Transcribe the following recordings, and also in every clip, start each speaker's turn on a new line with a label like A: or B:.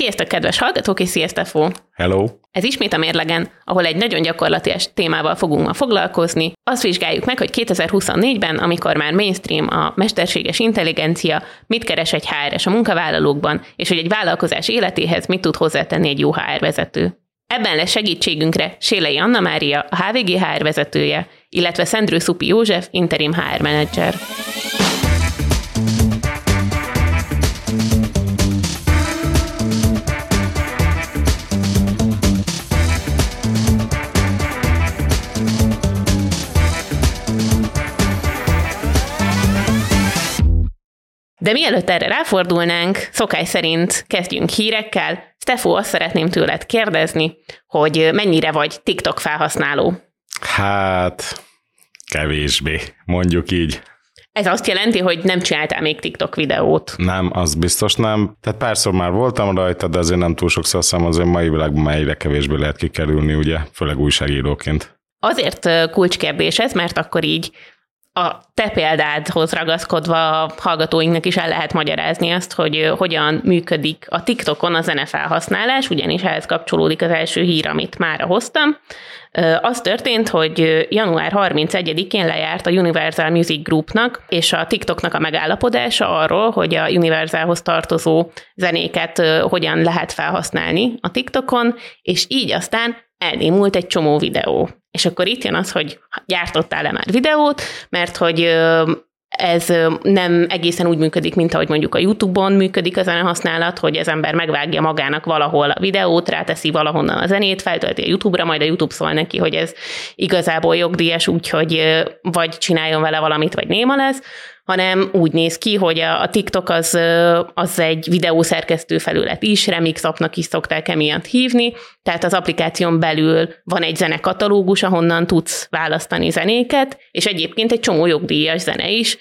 A: Sziasztok, kedves hallgatók, és sziasztok, Fó!
B: Hello!
A: Ez ismét a mérlegen, ahol egy nagyon gyakorlatilag témával fogunk ma foglalkozni. Azt vizsgáljuk meg, hogy 2024-ben, amikor már mainstream a mesterséges intelligencia, mit keres egy HRS a munkavállalókban, és hogy egy vállalkozás életéhez mit tud hozzátenni egy jó HR vezető. Ebben lesz segítségünkre Sélei Anna Mária, a HVG HR vezetője, illetve Szendrő Szupi József, interim HR menedzser. De mielőtt erre ráfordulnánk, szokás szerint kezdjünk hírekkel. Stefo, azt szeretném tőled kérdezni, hogy mennyire vagy TikTok felhasználó?
B: Hát, kevésbé, mondjuk így.
A: Ez azt jelenti, hogy nem csináltál még TikTok videót.
B: Nem, az biztos nem. Tehát párszor már voltam rajta, de azért nem túl sokszor, azt azért mai világban már egyre kevésbé lehet kikerülni, ugye, főleg újságíróként.
A: Azért kulcskérdés ez, mert akkor így a te példádhoz ragaszkodva a hallgatóinknak is el lehet magyarázni azt, hogy hogyan működik a TikTokon a zenefelhasználás, ugyanis ehhez kapcsolódik az első hír, amit már hoztam. Az történt, hogy január 31-én lejárt a Universal Music Groupnak és a TikToknak a megállapodása arról, hogy a Universalhoz tartozó zenéket hogyan lehet felhasználni a TikTokon, és így aztán elnémult egy csomó videó. És akkor itt jön az, hogy gyártottál-e már videót, mert hogy ez nem egészen úgy működik, mint ahogy mondjuk a YouTube-on működik a zenehasználat, hogy az ember megvágja magának valahol a videót, ráteszi valahonnan a zenét, feltölti a YouTube-ra, majd a YouTube szól neki, hogy ez igazából jogdíjas, úgyhogy vagy csináljon vele valamit, vagy néma lesz, hanem úgy néz ki, hogy a, TikTok az, az egy videószerkesztő felület is, Remix appnak is szokták emiatt hívni, tehát az applikáción belül van egy zenekatalógus, ahonnan tudsz választani zenéket, és egyébként egy csomó jogdíjas zene is,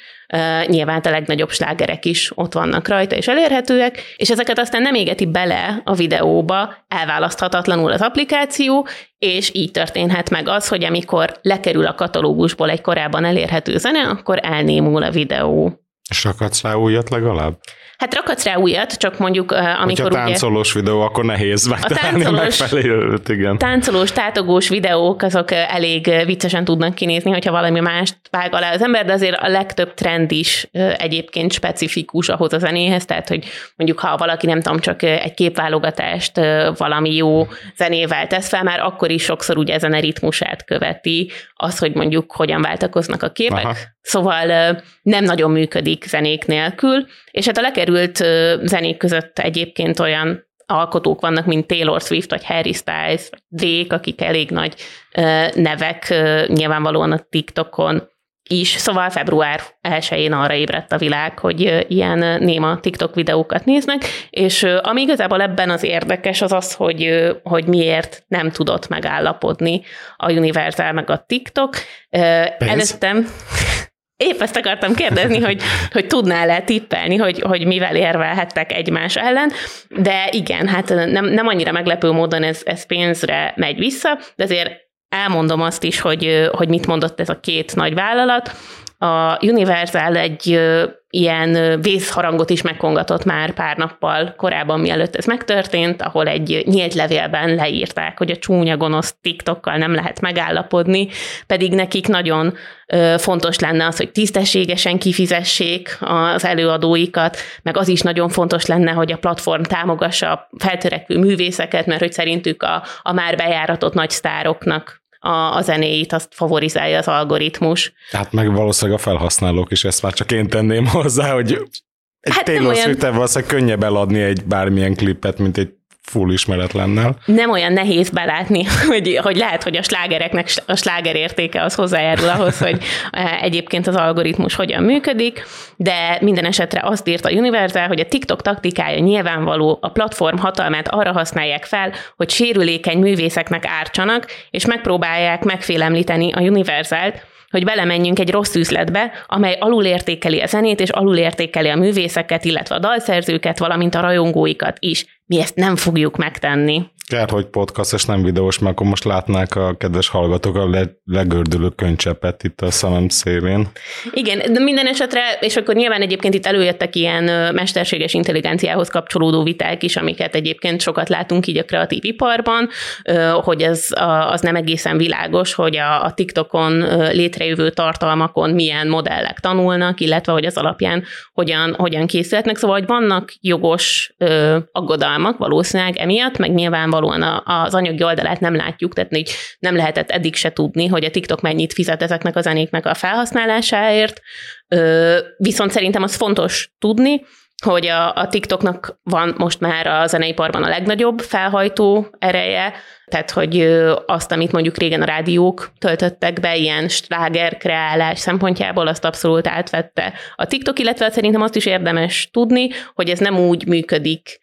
A: nyilván a legnagyobb slágerek is ott vannak rajta és elérhetőek, és ezeket aztán nem égeti bele a videóba elválaszthatatlanul az applikáció, és így történhet meg az, hogy amikor lekerül a katalógusból egy korábban elérhető zene, akkor elnémul a videó.
B: És akadsz rá újat legalább?
A: Hát rakadsz rá újat, csak mondjuk amikor
B: Hogyha táncolós ugye, videó, akkor nehéz megtalálni a megfelelőt, igen.
A: Táncolós, tátogós videók, azok elég viccesen tudnak kinézni, hogyha valami mást vág alá az ember, de azért a legtöbb trend is egyébként specifikus ahhoz a zenéhez, tehát hogy mondjuk ha valaki nem tudom, csak egy képválogatást valami jó zenével tesz fel, már akkor is sokszor ugye ezen a ritmusát követi, az, hogy mondjuk hogyan váltakoznak a képek. Aha. Szóval nem nagyon működik zenék nélkül, és hát a lekerült zenék között egyébként olyan alkotók vannak, mint Taylor Swift, vagy Harry Styles, vagy Drake, akik elég nagy nevek nyilvánvalóan a TikTokon is. Szóval február 1-én arra ébredt a világ, hogy ilyen néma TikTok videókat néznek, és ami igazából ebben az érdekes, az az, hogy, hogy miért nem tudott megállapodni a Universal meg a TikTok. Pénz? Előttem Épp ezt akartam kérdezni, hogy, hogy tudnál-e tippelni, hogy, hogy mivel érvelhettek egymás ellen, de igen, hát nem, nem annyira meglepő módon ez, ez pénzre megy vissza, de azért elmondom azt is, hogy, hogy mit mondott ez a két nagy vállalat. A Universal egy ilyen vészharangot is megkongatott már pár nappal korábban, mielőtt ez megtörtént, ahol egy nyílt levélben leírták, hogy a csúnya gonosz TikTokkal nem lehet megállapodni, pedig nekik nagyon fontos lenne az, hogy tisztességesen kifizessék az előadóikat, meg az is nagyon fontos lenne, hogy a platform támogassa a feltörekvő művészeket, mert hogy szerintük a, a már bejáratott nagy sztároknak a, a zenéit, azt favorizálja az algoritmus.
B: Hát meg valószínűleg a felhasználók is ezt már csak én tenném hozzá, hogy egy hát Taylor swift valószínűleg könnyebb eladni egy bármilyen klipet, mint egy full ismeretlennel.
A: Nem olyan nehéz belátni, hogy, hogy lehet, hogy a slágereknek a sláger értéke az hozzájárul ahhoz, hogy eh, egyébként az algoritmus hogyan működik, de minden esetre azt írt a Universal, hogy a TikTok taktikája nyilvánvaló, a platform hatalmát arra használják fel, hogy sérülékeny művészeknek ártsanak, és megpróbálják megfélemlíteni a Universalt, hogy belemenjünk egy rossz üzletbe, amely alulértékeli a zenét, és alulértékeli a művészeket, illetve a dalszerzőket, valamint a rajongóikat is. Mi ezt nem fogjuk megtenni.
B: Kár, hogy podcast és nem videós, mert akkor most látnák a kedves hallgatók a le, legördülő könycsepet itt a szemem szélén.
A: Igen, de minden esetre, és akkor nyilván egyébként itt előjöttek ilyen mesterséges intelligenciához kapcsolódó viták is, amiket egyébként sokat látunk így a kreatív iparban, hogy ez az nem egészen világos, hogy a, a TikTokon létrejövő tartalmakon milyen modellek tanulnak, illetve hogy az alapján hogyan, hogyan készülhetnek. Szóval, hogy vannak jogos aggodalmak valószínűleg emiatt, meg nyilván nyilvánvalóan az anyagi oldalát nem látjuk, tehát így nem lehetett eddig se tudni, hogy a TikTok mennyit fizet ezeknek a zenéknek a felhasználásáért, viszont szerintem az fontos tudni, hogy a, a TikToknak van most már a zeneiparban a legnagyobb felhajtó ereje, tehát hogy azt, amit mondjuk régen a rádiók töltöttek be, ilyen sláger kreálás szempontjából, azt abszolút átvette a TikTok, illetve szerintem azt is érdemes tudni, hogy ez nem úgy működik,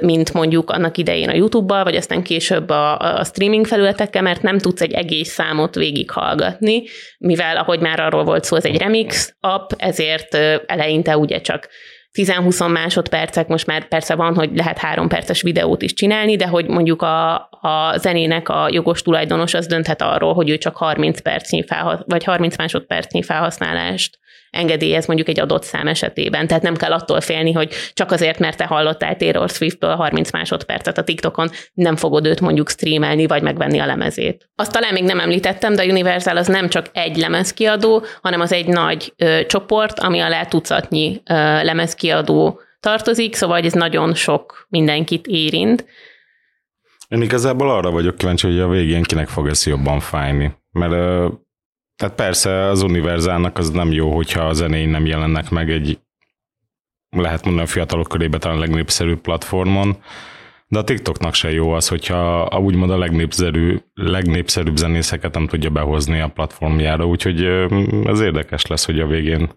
A: mint mondjuk annak idején a YouTube-bal, vagy aztán később a, a streaming felületekkel, mert nem tudsz egy egész számot végighallgatni, mivel ahogy már arról volt szó, ez egy remix app, ezért eleinte ugye csak 10-20 másodpercek, most már persze van, hogy lehet három perces videót is csinálni, de hogy mondjuk a, a zenének a jogos tulajdonos az dönthet arról, hogy ő csak 30 percnyi felha- vagy 30 másodpercnyi felhasználást engedélyez mondjuk egy adott szám esetében. Tehát nem kell attól félni, hogy csak azért, mert te hallottál Taylor Swiftből 30 másodpercet a TikTokon, nem fogod őt mondjuk streamelni, vagy megvenni a lemezét. Azt talán még nem említettem, de a Universal az nem csak egy lemezkiadó, hanem az egy nagy ö, csoport, ami alá tucatnyi ö, lemezkiadó tartozik, szóval ez nagyon sok mindenkit érint.
B: Én igazából arra vagyok kíváncsi, hogy a végén kinek fog ez jobban fájni. Mert tehát persze az univerzálnak az nem jó, hogyha a zenéin nem jelennek meg egy, lehet mondani a fiatalok körébe talán a legnépszerűbb platformon, de a TikToknak se jó az, hogyha a, úgymond a legnépszerűbb, legnépszerűbb zenészeket nem tudja behozni a platformjára, úgyhogy ez érdekes lesz, hogy a végén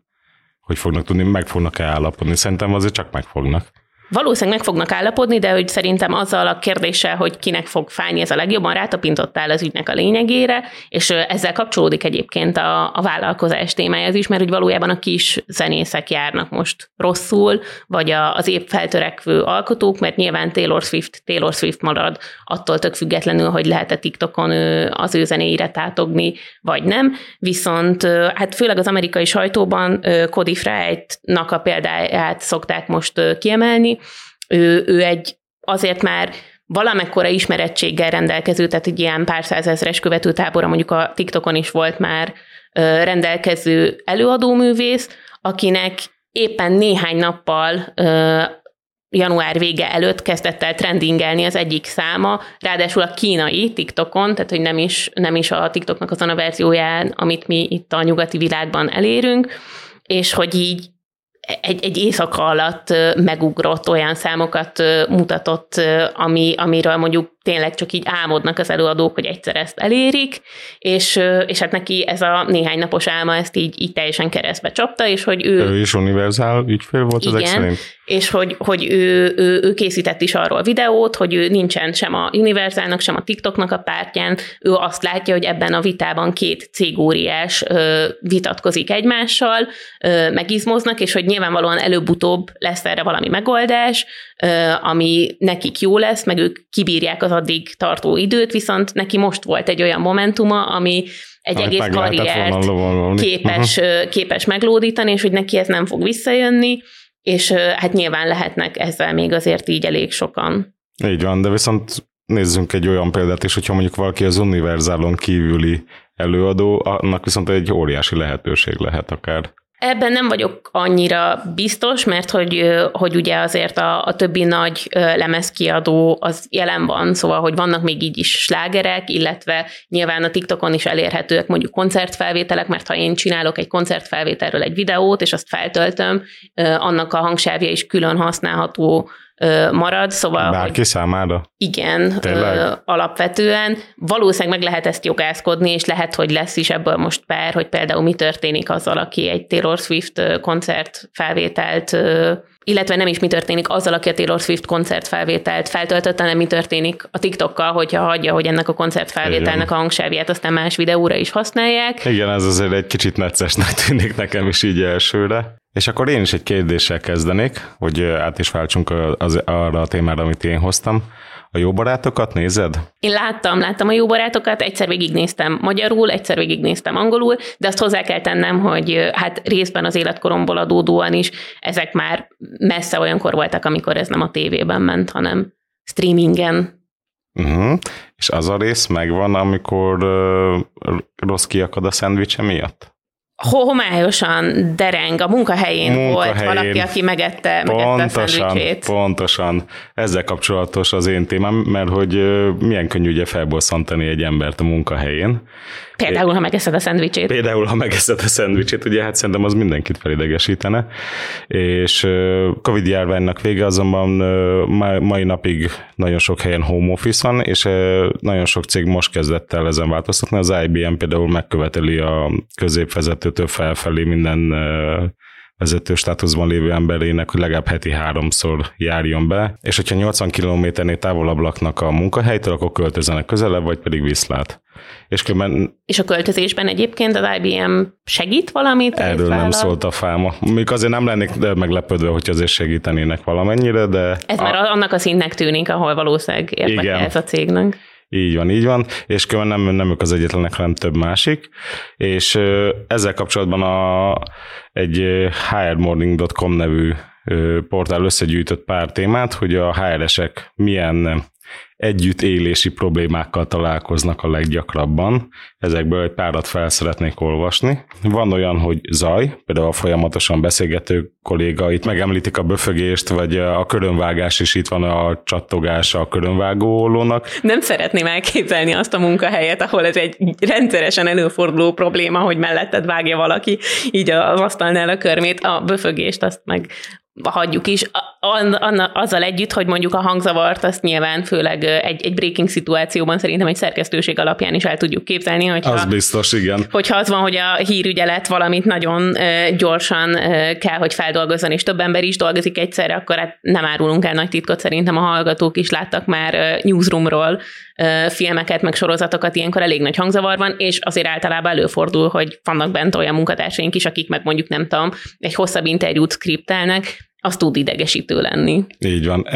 B: hogy fognak tudni, meg fognak-e állapodni. Szerintem azért csak megfognak.
A: Valószínűleg meg fognak állapodni, de hogy szerintem azzal a kérdéssel, hogy kinek fog fájni ez a legjobban, rátapintottál az ügynek a lényegére, és ezzel kapcsolódik egyébként a, a vállalkozás témája is, mert hogy valójában a kis zenészek járnak most rosszul, vagy a, az épp feltörekvő alkotók, mert nyilván Taylor Swift, Taylor Swift marad attól tök függetlenül, hogy lehet-e TikTokon az ő zenéire tátogni, vagy nem. Viszont hát főleg az amerikai sajtóban Cody Freight-nak a példáját szokták most kiemelni, ő, ő egy azért már valamekkora ismerettséggel rendelkező, tehát egy ilyen pár százezres követőtábora, mondjuk a TikTokon is volt már rendelkező előadóművész, akinek éppen néhány nappal január vége előtt kezdett el trendingelni az egyik száma, ráadásul a kínai TikTokon, tehát hogy nem is, nem is a TikToknak azon a verzióján, amit mi itt a nyugati világban elérünk, és hogy így egy, egy éjszaka alatt megugrott olyan számokat mutatott, ami, amiről mondjuk tényleg csak így álmodnak az előadók, hogy egyszer ezt elérik, és, és hát neki ez a néhány napos álma ezt így, így teljesen keresztbe csapta, és hogy ő...
B: Ő is univerzál ügyfél volt
A: igen,
B: ezek szerint?
A: és hogy, hogy ő, ő, ő, készített is arról videót, hogy ő nincsen sem a Universalnak, sem a TikToknak a pártján, ő azt látja, hogy ebben a vitában két cégóriás vitatkozik egymással, megizmoznak, és hogy nyilvánvalóan előbb-utóbb lesz erre valami megoldás, ami nekik jó lesz, meg ők kibírják az addig tartó időt, viszont neki most volt egy olyan momentuma, ami egy Amit egész karriert képes, uh-huh. képes meglódítani, és hogy neki ez nem fog visszajönni, és hát nyilván lehetnek ezzel még azért így elég sokan.
B: Így van, de viszont nézzünk egy olyan példát is, hogyha mondjuk valaki az univerzálon kívüli előadó, annak viszont egy óriási lehetőség lehet akár.
A: Ebben nem vagyok annyira biztos, mert hogy, hogy ugye azért a, a többi nagy lemezkiadó az jelen van, szóval, hogy vannak még így is slágerek, illetve nyilván a TikTokon is elérhetőek mondjuk koncertfelvételek, mert ha én csinálok egy koncertfelvételről egy videót, és azt feltöltöm, annak a hangsávja is külön használható marad, szóval...
B: Bárki hogy, számára?
A: Igen, ö, alapvetően. Valószínűleg meg lehet ezt jogászkodni, és lehet, hogy lesz is ebből most pár, hogy például mi történik azzal, aki egy Taylor Swift koncert felvételt illetve nem is mi történik azzal, aki a Taylor Swift koncertfelvételt feltöltött, hanem mi történik a TikTokkal, hogyha hagyja, hogy ennek a koncertfelvételnek a hangsávját aztán más videóra is használják.
B: Igen, ez azért egy kicsit neccesnek tűnik nekem is így elsőre. És akkor én is egy kérdéssel kezdenék, hogy át is váltsunk az, arra a témára, amit én hoztam. A jó barátokat nézed?
A: Én láttam, láttam a jó barátokat, egyszer végignéztem magyarul, egyszer végignéztem angolul, de azt hozzá kell tennem, hogy hát részben az életkoromból adódóan is ezek már messze olyankor voltak, amikor ez nem a tévében ment, hanem streamingen.
B: Uh-huh. És az a rész megvan, amikor uh, rossz kiakad a szendvicse miatt?
A: Homályosan dereng, a munkahelyén, munkahelyén volt valaki, aki megette, megette a szendvicsét.
B: Pontosan. Ezzel kapcsolatos az én témám, mert hogy milyen könnyű ugye felbosszantani egy embert a munkahelyén.
A: Például, ha megeszed a szendvicsét.
B: Például, ha megeszed a szendvicsét, ugye hát szerintem az mindenkit felidegesítene. És Covid járványnak vége azonban mai napig nagyon sok helyen home office van, és nagyon sok cég most kezdett el ezen változtatni. Az IBM például megköveteli a középvezetőtől felfelé minden vezető státuszban lévő emberének, hogy legalább heti háromszor járjon be, és hogyha 80 kilométernél távolabb laknak a munkahelytől, akkor költözenek közelebb, vagy pedig viszlát.
A: És, különben... és a költözésben egyébként az IBM segít valamit?
B: Erről nem szólt a fáma. Még azért nem lennék meglepődve, hogy azért segítenének valamennyire, de...
A: Ez a... már annak a szintnek tűnik, ahol valószínűleg érdeke ez a cégnek.
B: Így van, így van, és különben nem, nem ők az egyetlenek, hanem több másik, és ezzel kapcsolatban a, egy hrmorning.com nevű portál összegyűjtött pár témát, hogy a HR-esek milyen együttélési problémákkal találkoznak a leggyakrabban. Ezekből egy párat fel szeretnék olvasni. Van olyan, hogy zaj, például a folyamatosan beszélgető kolléga, itt megemlítik a böfögést, vagy a körönvágás is itt van a csattogás a körönvágólónak.
A: Nem szeretném elképzelni azt a munkahelyet, ahol ez egy rendszeresen előforduló probléma, hogy melletted vágja valaki így az asztalnál a körmét, a böfögést azt meg hagyjuk is, azzal együtt, hogy mondjuk a hangzavart, azt nyilván főleg egy, egy breaking szituációban szerintem egy szerkesztőség alapján is el tudjuk képzelni. Hogyha,
B: az biztos, igen.
A: Hogyha az van, hogy a hírügyelet valamit nagyon gyorsan kell, hogy feldolgozzon, és több ember is dolgozik egyszerre, akkor hát nem árulunk el nagy titkot, szerintem a hallgatók is láttak már newsroomról filmeket, meg sorozatokat, ilyenkor elég nagy hangzavar van, és azért általában előfordul, hogy vannak bent olyan munkatársaink is, akik meg mondjuk nem tudom, egy hosszabb interjút skriptelnek, az tud idegesítő lenni.
B: Így van.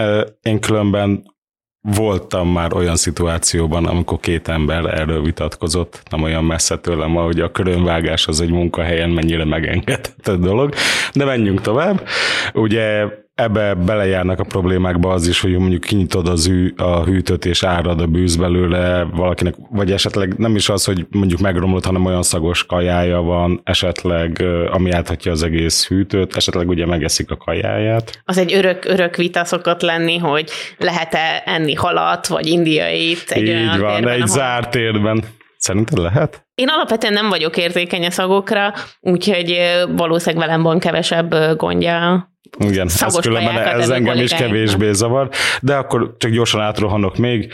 B: Én különben voltam már olyan szituációban, amikor két ember erről vitatkozott, nem olyan messze tőlem, hogy a körönvágás az egy munkahelyen mennyire megengedhető dolog, de menjünk tovább. Ugye ebbe belejárnak a problémákba az is, hogy mondjuk kinyitod az ű, a hűtőt és árad a bűz belőle valakinek, vagy esetleg nem is az, hogy mondjuk megromlott, hanem olyan szagos kajája van, esetleg ami áthatja az egész hűtőt, esetleg ugye megeszik a kajáját.
A: Az egy örök, örök vita szokott lenni, hogy lehet-e enni halat, vagy indiait egy
B: Így olyan van, térben, egy ahol... zárt térben. Szerinted lehet?
A: Én alapvetően nem vagyok érzékeny a szagokra, úgyhogy valószínűleg velem van kevesebb gondja
B: igen, ez különben ez engem is kevésbé zavar, de akkor csak gyorsan átrohanok még.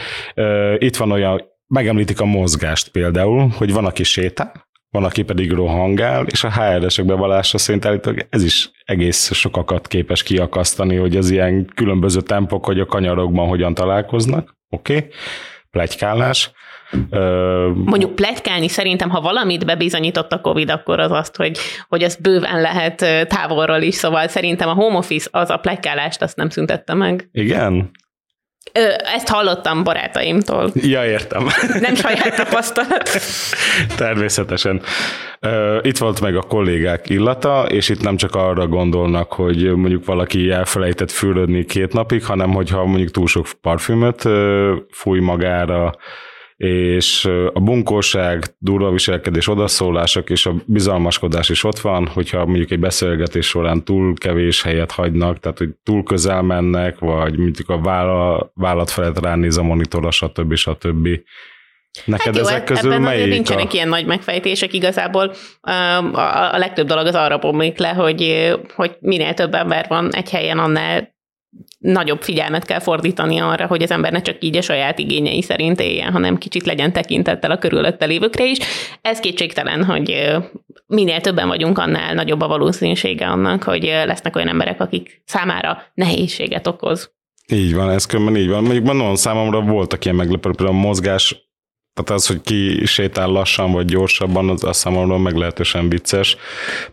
B: Itt van olyan, megemlítik a mozgást például, hogy van, aki sétál, van, aki pedig rohangál, és a HR-esek bevallása szerint állítólag ez is egész sokakat képes kiakasztani, hogy az ilyen különböző tempok, hogy a kanyarokban hogyan találkoznak. Oké, okay. plegykálás.
A: Mondjuk pletykálni szerintem, ha valamit bebizonyított a Covid, akkor az azt, hogy, hogy ez bőven lehet távolról is, szóval szerintem a home office az a pletykálást azt nem szüntette meg.
B: Igen?
A: Ö, ezt hallottam barátaimtól.
B: Ja, értem.
A: Nem saját tapasztalat.
B: Természetesen. Itt volt meg a kollégák illata, és itt nem csak arra gondolnak, hogy mondjuk valaki elfelejtett fürödni két napig, hanem hogyha mondjuk túl sok parfümöt fúj magára, és a bunkóság, durva viselkedés, odaszólások és a bizalmaskodás is ott van, hogyha mondjuk egy beszélgetés során túl kevés helyet hagynak, tehát hogy túl közel mennek, vagy mondjuk a vállat felett ránéz a monitorra, stb. stb.
A: Neked hát jó, ezek közül ebben melyik nincsenek a... ilyen nagy megfejtések igazából. A, a legtöbb dolog az arra bomlik le, hogy, hogy minél több ember van egy helyen, annál nagyobb figyelmet kell fordítani arra, hogy az ember ne csak így a saját igényei szerint éljen, hanem kicsit legyen tekintettel a körülötte lévőkre is. Ez kétségtelen, hogy minél többen vagyunk, annál nagyobb a valószínűsége annak, hogy lesznek olyan emberek, akik számára nehézséget okoz.
B: Így van, ez különben így van. Mondjuk mondom, számomra voltak ilyen meglepő, például a mozgás tehát az, hogy ki sétál lassan vagy gyorsabban, az azt számomra meglehetősen vicces.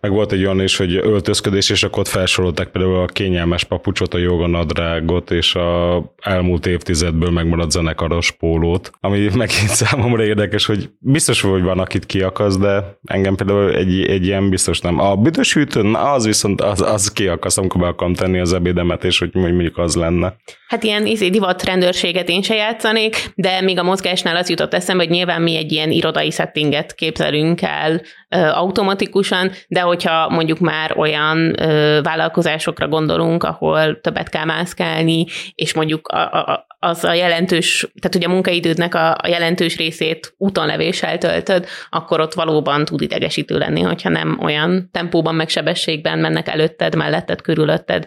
B: Meg volt egy olyan is, hogy öltözködés, és akkor ott felsorolták például a kényelmes papucsot, a joganadrágot, és a elmúlt évtizedből megmaradt zenekaros pólót, ami megint számomra érdekes, hogy biztos, hogy van, akit kiakasz, de engem például egy, egy ilyen biztos nem. A büdös hűtőn, na, az viszont az, az kiakasz, amikor be akarom tenni az ebédemet, és hogy mondjuk az lenne.
A: Hát ilyen izé, divat rendőrséget én se játszanék, de még a mozgásnál az jutott eszembe, hogy nyilván mi egy ilyen irodai settinget képzelünk el ö, automatikusan, de hogyha mondjuk már olyan ö, vállalkozásokra gondolunk, ahol többet kell mászkálni, és mondjuk a, a, az a jelentős, tehát hogy a munkaidődnek a, a jelentős részét útonlevéssel töltöd, akkor ott valóban tud idegesítő lenni, hogyha nem olyan tempóban, meg sebességben mennek előtted, melletted, körülötted,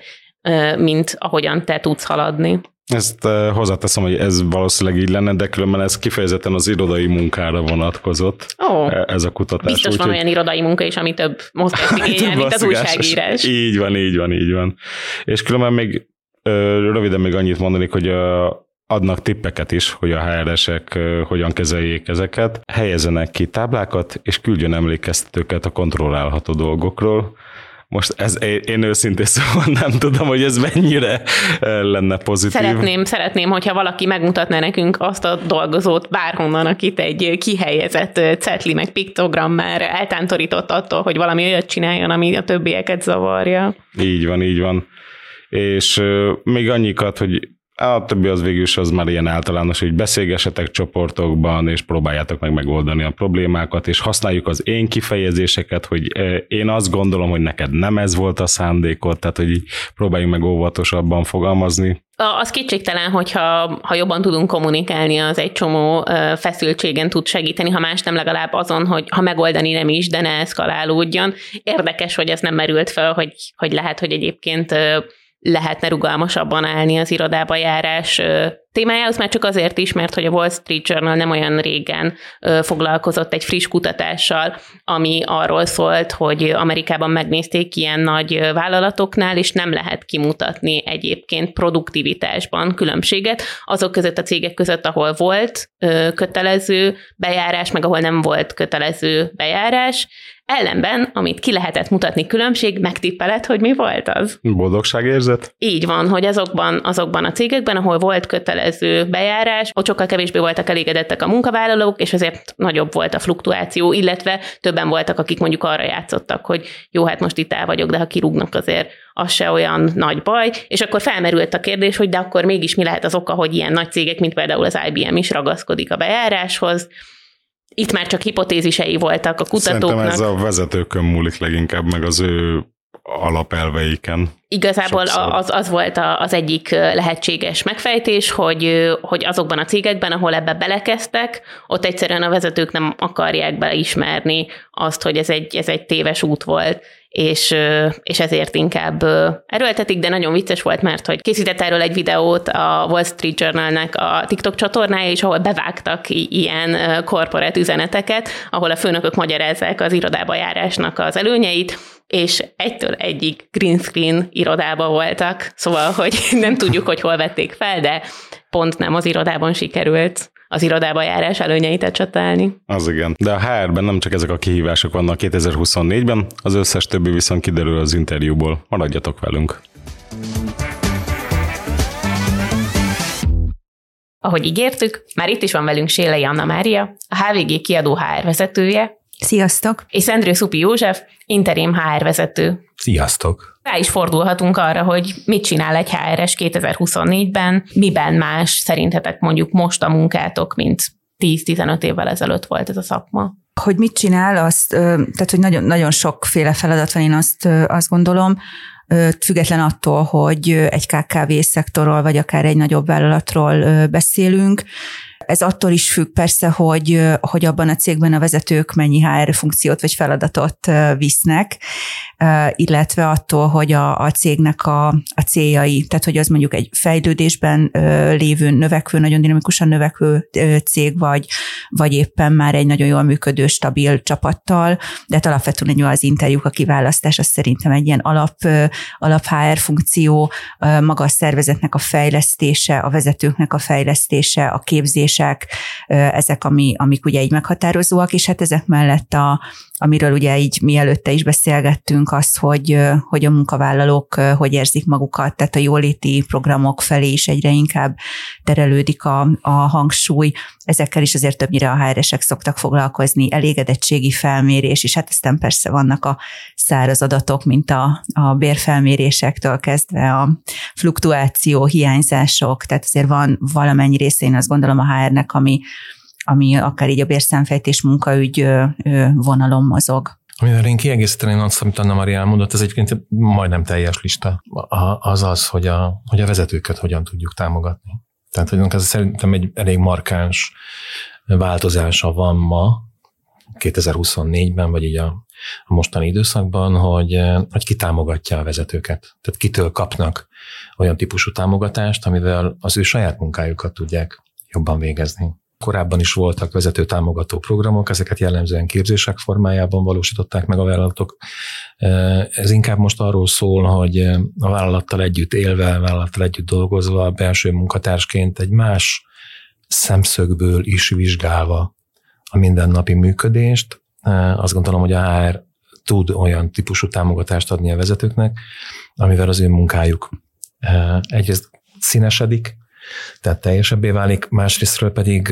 A: mint ahogyan te tudsz haladni.
B: Ezt hozzáteszem, hogy ez valószínűleg így lenne, de különben ez kifejezetten az irodai munkára vonatkozott.
A: Oh,
B: ez a kutatás.
A: Biztos úgy, van hogy... olyan irodai munka is, ami több mozgást igényel, mint az újságírás.
B: Így van, így van, így van. És különben még röviden még annyit mondanék, hogy a, adnak tippeket is, hogy a HR-esek hogyan kezeljék ezeket. Helyezzenek ki táblákat, és küldjön emlékeztetőket a kontrollálható dolgokról, most ez, én őszintén szóval nem tudom, hogy ez mennyire lenne pozitív.
A: Szeretném, szeretném, hogyha valaki megmutatná nekünk azt a dolgozót bárhonnan, akit egy kihelyezett cetli meg piktogram már eltántorított attól, hogy valami olyat csináljon, ami a többieket zavarja.
B: Így van, így van. És még annyikat, hogy a többi az végül is az már ilyen általános, hogy beszélgessetek csoportokban, és próbáljátok meg megoldani a problémákat, és használjuk az én kifejezéseket, hogy én azt gondolom, hogy neked nem ez volt a szándékod, tehát hogy próbáljunk meg óvatosabban fogalmazni.
A: Az kétségtelen, hogyha ha jobban tudunk kommunikálni, az egy csomó feszültségen tud segíteni, ha más nem legalább azon, hogy ha megoldani nem is, de ne eszkalálódjon. Érdekes, hogy ez nem merült fel, hogy, hogy lehet, hogy egyébként lehetne rugalmasabban állni az irodába járás témájához, már csak azért is, mert hogy a Wall Street Journal nem olyan régen foglalkozott egy friss kutatással, ami arról szólt, hogy Amerikában megnézték ilyen nagy vállalatoknál, és nem lehet kimutatni egyébként produktivitásban különbséget azok között a cégek között, ahol volt kötelező bejárás, meg ahol nem volt kötelező bejárás, Ellenben, amit ki lehetett mutatni különbség, megtippeled, hogy mi volt az?
B: Boldogságérzet?
A: Így van, hogy azokban, azokban a cégekben, ahol volt kötelező bejárás, ott sokkal kevésbé voltak elégedettek a munkavállalók, és ezért nagyobb volt a fluktuáció, illetve többen voltak, akik mondjuk arra játszottak, hogy jó, hát most itt el vagyok, de ha kirúgnak azért, az se olyan nagy baj, és akkor felmerült a kérdés, hogy de akkor mégis mi lehet az oka, hogy ilyen nagy cégek, mint például az IBM is ragaszkodik a bejáráshoz, itt már csak hipotézisei voltak a kutatóknak.
B: Szerintem ez a vezetőkön múlik leginkább, meg az ő alapelveiken.
A: Igazából az, az volt az egyik lehetséges megfejtés, hogy, hogy azokban a cégekben, ahol ebbe belekeztek, ott egyszerűen a vezetők nem akarják beleismerni azt, hogy ez egy, ez egy téves út volt, és, és ezért inkább erőltetik, de nagyon vicces volt, mert hogy készített erről egy videót a Wall Street Journalnek a TikTok csatornája is, ahol bevágtak ilyen korporát üzeneteket, ahol a főnökök magyarázzák az irodába járásnak az előnyeit, és egytől egyik green screen irodába voltak, szóval, hogy nem tudjuk, hogy hol vették fel, de pont nem az irodában sikerült az irodába járás előnyeit csatálni.
B: Az igen. De a HR-ben nem csak ezek a kihívások vannak 2024-ben, az összes többi viszont kiderül az interjúból. Maradjatok velünk.
A: Ahogy ígértük, már itt is van velünk Sélei Anna Mária, a HVG kiadó HR vezetője.
C: Sziasztok!
A: És Szendrő Szupi József, interim HR vezető.
D: Sziasztok!
A: Rá is fordulhatunk arra, hogy mit csinál egy HRS 2024-ben, miben más szerintetek mondjuk most a munkátok, mint 10-15 évvel ezelőtt volt ez a szakma.
C: Hogy mit csinál, azt, tehát hogy nagyon, nagyon sokféle feladat van, én azt, azt gondolom, független attól, hogy egy KKV szektorról, vagy akár egy nagyobb vállalatról beszélünk, ez attól is függ persze, hogy, hogy abban a cégben a vezetők mennyi HR funkciót vagy feladatot visznek, illetve attól, hogy a, a cégnek a, a céljai, tehát hogy az mondjuk egy fejlődésben lévő, növekvő, nagyon dinamikusan növekvő cég, vagy, vagy éppen már egy nagyon jól működő, stabil csapattal, de hát alapvetően egy az interjúk, a kiválasztás, az szerintem egy ilyen alap, alap HR funkció, maga a szervezetnek a fejlesztése, a vezetőknek a fejlesztése, a képzés, szerződések, ezek, ami, amik ugye így meghatározóak, és hát ezek mellett a, amiről ugye így mi előtte is beszélgettünk, az, hogy, hogy a munkavállalók hogy érzik magukat, tehát a jóléti programok felé is egyre inkább terelődik a, a hangsúly. Ezekkel is azért többnyire a HR-esek szoktak foglalkozni, elégedettségi felmérés, és hát aztán persze vannak a száraz adatok, mint a, a bérfelmérésektől kezdve a fluktuáció, hiányzások, tehát azért van valamennyi részén azt gondolom a HR-nek, ami, ami akár így a bérszámfejtés munkaügy vonalon mozog.
D: Amivel én kiegészíteném azt, amit Anna Maria elmondott, ez egyébként majdnem teljes lista. Az az, hogy a, hogy a vezetőket hogyan tudjuk támogatni. Tehát, hogy ez szerintem egy elég markáns változása van ma, 2024-ben, vagy így a, a mostani időszakban, hogy, hogy ki támogatja a vezetőket. Tehát kitől kapnak olyan típusú támogatást, amivel az ő saját munkájukat tudják jobban végezni. Korábban is voltak vezető támogató programok, ezeket jellemzően képzések formájában valósították meg a vállalatok. Ez inkább most arról szól, hogy a vállalattal együtt élve, a vállalattal együtt dolgozva, a belső munkatársként egy más szemszögből is vizsgálva a mindennapi működést. Azt gondolom, hogy a HR tud olyan típusú támogatást adni a vezetőknek, amivel az ő munkájuk egyrészt színesedik, tehát teljesebbé válik, másrésztről pedig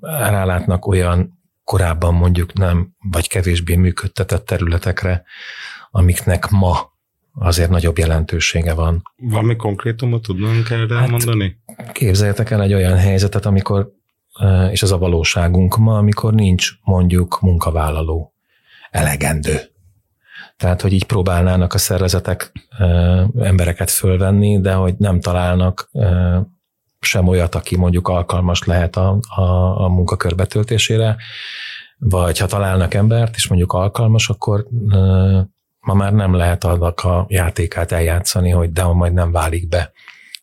D: rálátnak olyan korábban mondjuk nem, vagy kevésbé működtetett területekre, amiknek ma azért nagyobb jelentősége van.
B: Valami konkrétumot tudnunk erre hát, mondani?
D: Képzeljetek el egy olyan helyzetet, amikor, és ez a valóságunk ma, amikor nincs mondjuk munkavállaló elegendő. Tehát, hogy így próbálnának a szervezetek embereket fölvenni, de hogy nem találnak sem olyat, aki mondjuk alkalmas lehet a, a, a munkakör betöltésére, vagy ha találnak embert, és mondjuk alkalmas, akkor ma már nem lehet annak a játékát eljátszani, hogy de majd nem válik be,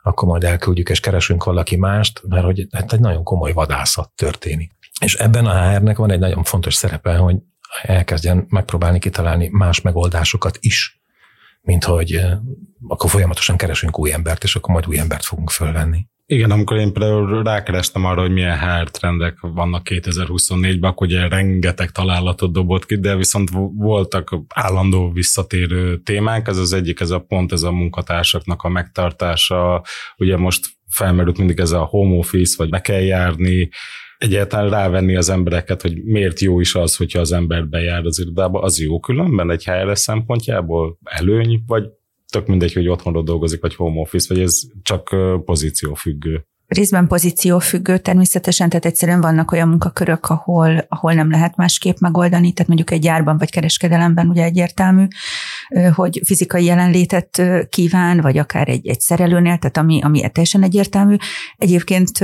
D: akkor majd elküldjük és keresünk valaki mást, mert hogy hát egy nagyon komoly vadászat történik. És ebben a HR-nek van egy nagyon fontos szerepe, hogy elkezdjen megpróbálni kitalálni más megoldásokat is, mint hogy akkor folyamatosan keresünk új embert, és akkor majd új embert fogunk fölvenni.
B: Igen, amikor én például rákerestem arra, hogy milyen HR trendek vannak 2024-ben, akkor ugye rengeteg találatot dobott ki, de viszont voltak állandó visszatérő témák, ez az egyik, ez a pont, ez a munkatársaknak a megtartása, ugye most felmerült mindig ez a home office, vagy be kell járni, egyáltalán rávenni az embereket, hogy miért jó is az, hogyha az ember bejár az irodába, az jó különben egy HR szempontjából? Előny, vagy tök mindegy, hogy otthonról dolgozik, vagy home office, vagy ez csak pozíció függő.
C: Részben pozíció függő természetesen, tehát egyszerűen vannak olyan munkakörök, ahol, ahol nem lehet másképp megoldani, tehát mondjuk egy gyárban vagy kereskedelemben ugye egyértelmű, hogy fizikai jelenlétet kíván, vagy akár egy, egy szerelőnél, tehát ami, ami teljesen egyértelmű. Egyébként,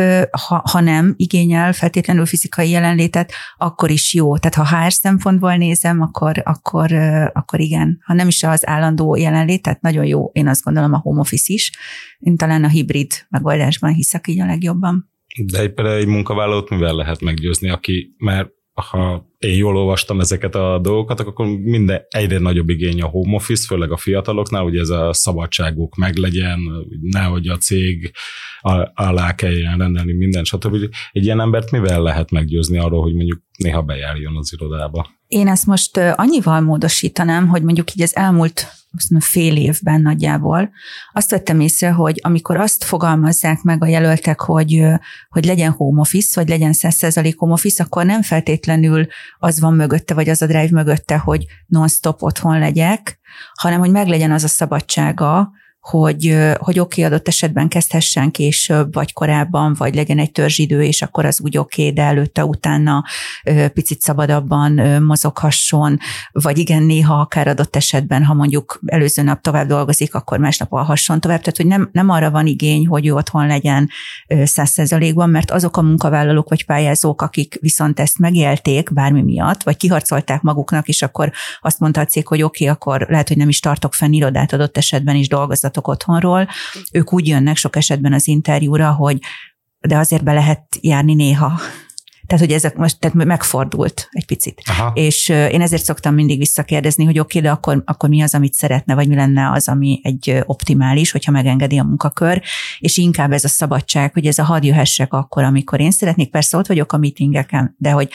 C: ha, ha nem igényel feltétlenül fizikai jelenlétet, akkor is jó. Tehát ha HR szempontból nézem, akkor, akkor, akkor igen. Ha nem is az állandó jelenlét, tehát nagyon jó, én azt gondolom a home office is, én talán a hibrid megoldásban hiszek így a legjobban.
B: De egy például egy munkavállalót mivel lehet meggyőzni, aki már ha én jól olvastam ezeket a dolgokat, akkor minden egyre nagyobb igény a home office, főleg a fiataloknál, hogy ez a szabadságuk meglegyen, nehogy a cég alá kelljen rendelni minden, stb. Egy ilyen embert mivel lehet meggyőzni arról, hogy mondjuk néha bejárjon az irodába?
C: Én ezt most annyival módosítanám, hogy mondjuk így az elmúlt fél évben nagyjából, azt vettem észre, hogy amikor azt fogalmazzák meg a jelöltek, hogy, hogy legyen home office, vagy legyen 100% home office, akkor nem feltétlenül az van mögötte, vagy az a drive mögötte, hogy non-stop otthon legyek, hanem hogy meglegyen az a szabadsága, hogy, hogy oké, okay, adott esetben kezdhessen később, vagy korábban, vagy legyen egy törzsidő, és akkor az úgy oké, okay, de előtte, utána picit szabadabban mozoghasson, vagy igen, néha akár adott esetben, ha mondjuk előző nap tovább dolgozik, akkor másnap alhasson tovább. Tehát, hogy nem, nem arra van igény, hogy ő otthon legyen száz százalékban, mert azok a munkavállalók vagy pályázók, akik viszont ezt megélték bármi miatt, vagy kiharcolták maguknak, és akkor azt mondta a cég, hogy oké, okay, akkor lehet, hogy nem is tartok fenn irodát adott esetben is dolgozatot dolgozatok otthonról, ők úgy jönnek sok esetben az interjúra, hogy de azért be lehet járni néha. Tehát, hogy ezek most tehát megfordult egy picit. Aha. És én ezért szoktam mindig visszakérdezni, hogy oké, okay, de akkor, akkor mi az, amit szeretne, vagy mi lenne az, ami egy optimális, hogyha megengedi a munkakör, és inkább ez a szabadság, hogy ez a hadd jöhessek akkor, amikor én szeretnék. Persze ott vagyok a meetingeken, de hogy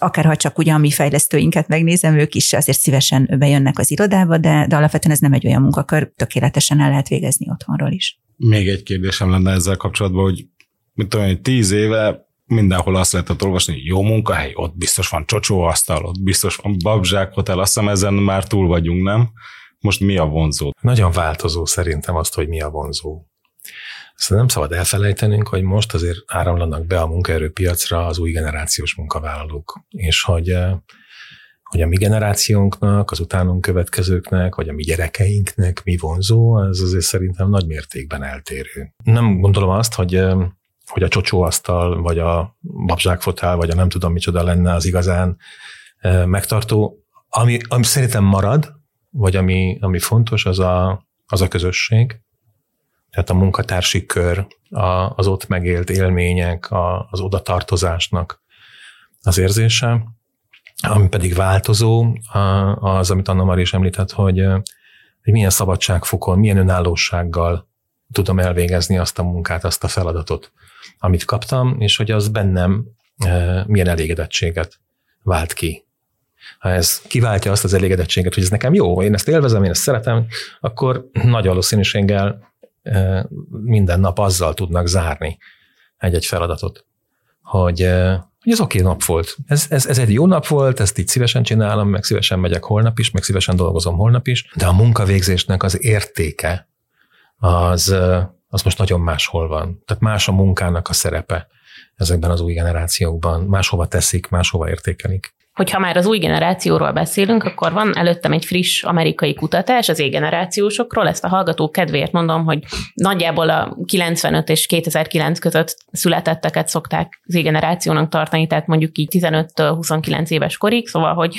C: akárha csak ugye a mi fejlesztőinket megnézem, ők is azért szívesen bejönnek az irodába, de, de alapvetően ez nem egy olyan munkakör, tökéletesen el lehet végezni otthonról is.
B: Még egy kérdésem lenne ezzel kapcsolatban, hogy mit tudom, hogy tíz éve mindenhol azt lehetett olvasni, hogy jó munkahely, ott biztos van csocsóasztal, ott biztos van babzsák hotel, azt hiszem ezen már túl vagyunk, nem? Most mi a vonzó?
D: Nagyon változó szerintem azt, hogy mi a vonzó. Szóval nem szabad elfelejtenünk, hogy most azért áramlanak be a munkaerőpiacra az új generációs munkavállalók, és hogy, eh, hogy a mi generációnknak, az utánunk következőknek, vagy a mi gyerekeinknek mi vonzó, ez azért szerintem nagy mértékben eltérő. Nem gondolom azt, hogy eh, hogy a csocsóasztal, vagy a babzsákfotál, vagy a nem tudom micsoda lenne az igazán eh, megtartó. Ami, ami szerintem marad, vagy ami, ami fontos, az a, az a közösség, tehát a munkatársi kör, a, az ott megélt élmények, a, az odatartozásnak az érzése, ami pedig változó, az, amit Anna Mari is említett, hogy, hogy milyen szabadságfokon, milyen önállósággal tudom elvégezni azt a munkát, azt a feladatot, amit kaptam, és hogy az bennem milyen elégedettséget vált ki. Ha ez kiváltja azt az elégedettséget, hogy ez nekem jó, én ezt élvezem, én ezt szeretem, akkor nagy valószínűséggel minden nap azzal tudnak zárni egy-egy feladatot, hogy, hogy ez oké okay nap volt. Ez, ez, ez egy jó nap volt, ezt így szívesen csinálom, meg szívesen megyek holnap is, meg szívesen dolgozom holnap is, de a munkavégzésnek az értéke az, az most nagyon máshol van. Tehát más a munkának a szerepe ezekben az új generációkban. Máshova teszik, máshova értékelik
A: hogyha már az új generációról beszélünk, akkor van előttem egy friss amerikai kutatás az égenerációsokról, ezt a hallgató kedvéért mondom, hogy nagyjából a 95 és 2009 között születetteket szokták az égenerációnak tartani, tehát mondjuk így 15-29 éves korig, szóval, hogy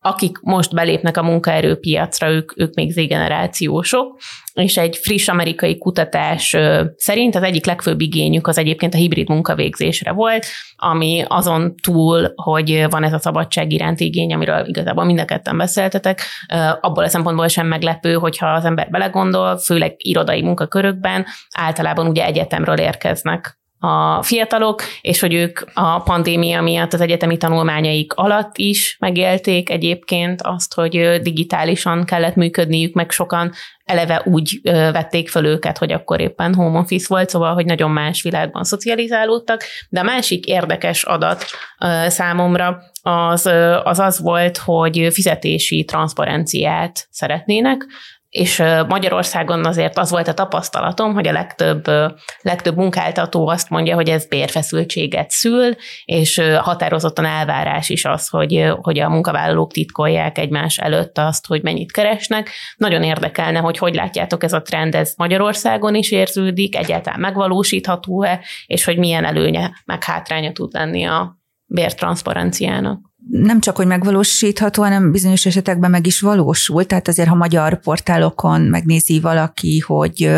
A: akik most belépnek a munkaerőpiacra, ők, ők még z-generációsok, és egy friss amerikai kutatás szerint az egyik legfőbb igényük az egyébként a hibrid munkavégzésre volt, ami azon túl, hogy van ez a szabadság iránti igény, amiről igazából mind a ketten beszéltetek, abból a szempontból sem meglepő, hogyha az ember belegondol, főleg irodai munkakörökben általában ugye egyetemről érkeznek a fiatalok, és hogy ők a pandémia miatt az egyetemi tanulmányaik alatt is megélték egyébként azt, hogy digitálisan kellett működniük, meg sokan eleve úgy vették föl őket, hogy akkor éppen home office volt, szóval, hogy nagyon más világban szocializálódtak. De a másik érdekes adat számomra az az, az volt, hogy fizetési transzparenciát szeretnének, és Magyarországon azért az volt a tapasztalatom, hogy a legtöbb, legtöbb munkáltató azt mondja, hogy ez bérfeszültséget szül, és határozottan elvárás is az, hogy, hogy a munkavállalók titkolják egymás előtt azt, hogy mennyit keresnek. Nagyon érdekelne, hogy hogy látjátok ez a trend, ez Magyarországon is érződik, egyáltalán megvalósítható-e, és hogy milyen előnye, meg hátránya tud lenni a bértranszparenciának
C: nem csak, hogy megvalósítható, hanem bizonyos esetekben meg is valósul. Tehát azért, ha magyar portálokon megnézi valaki, hogy,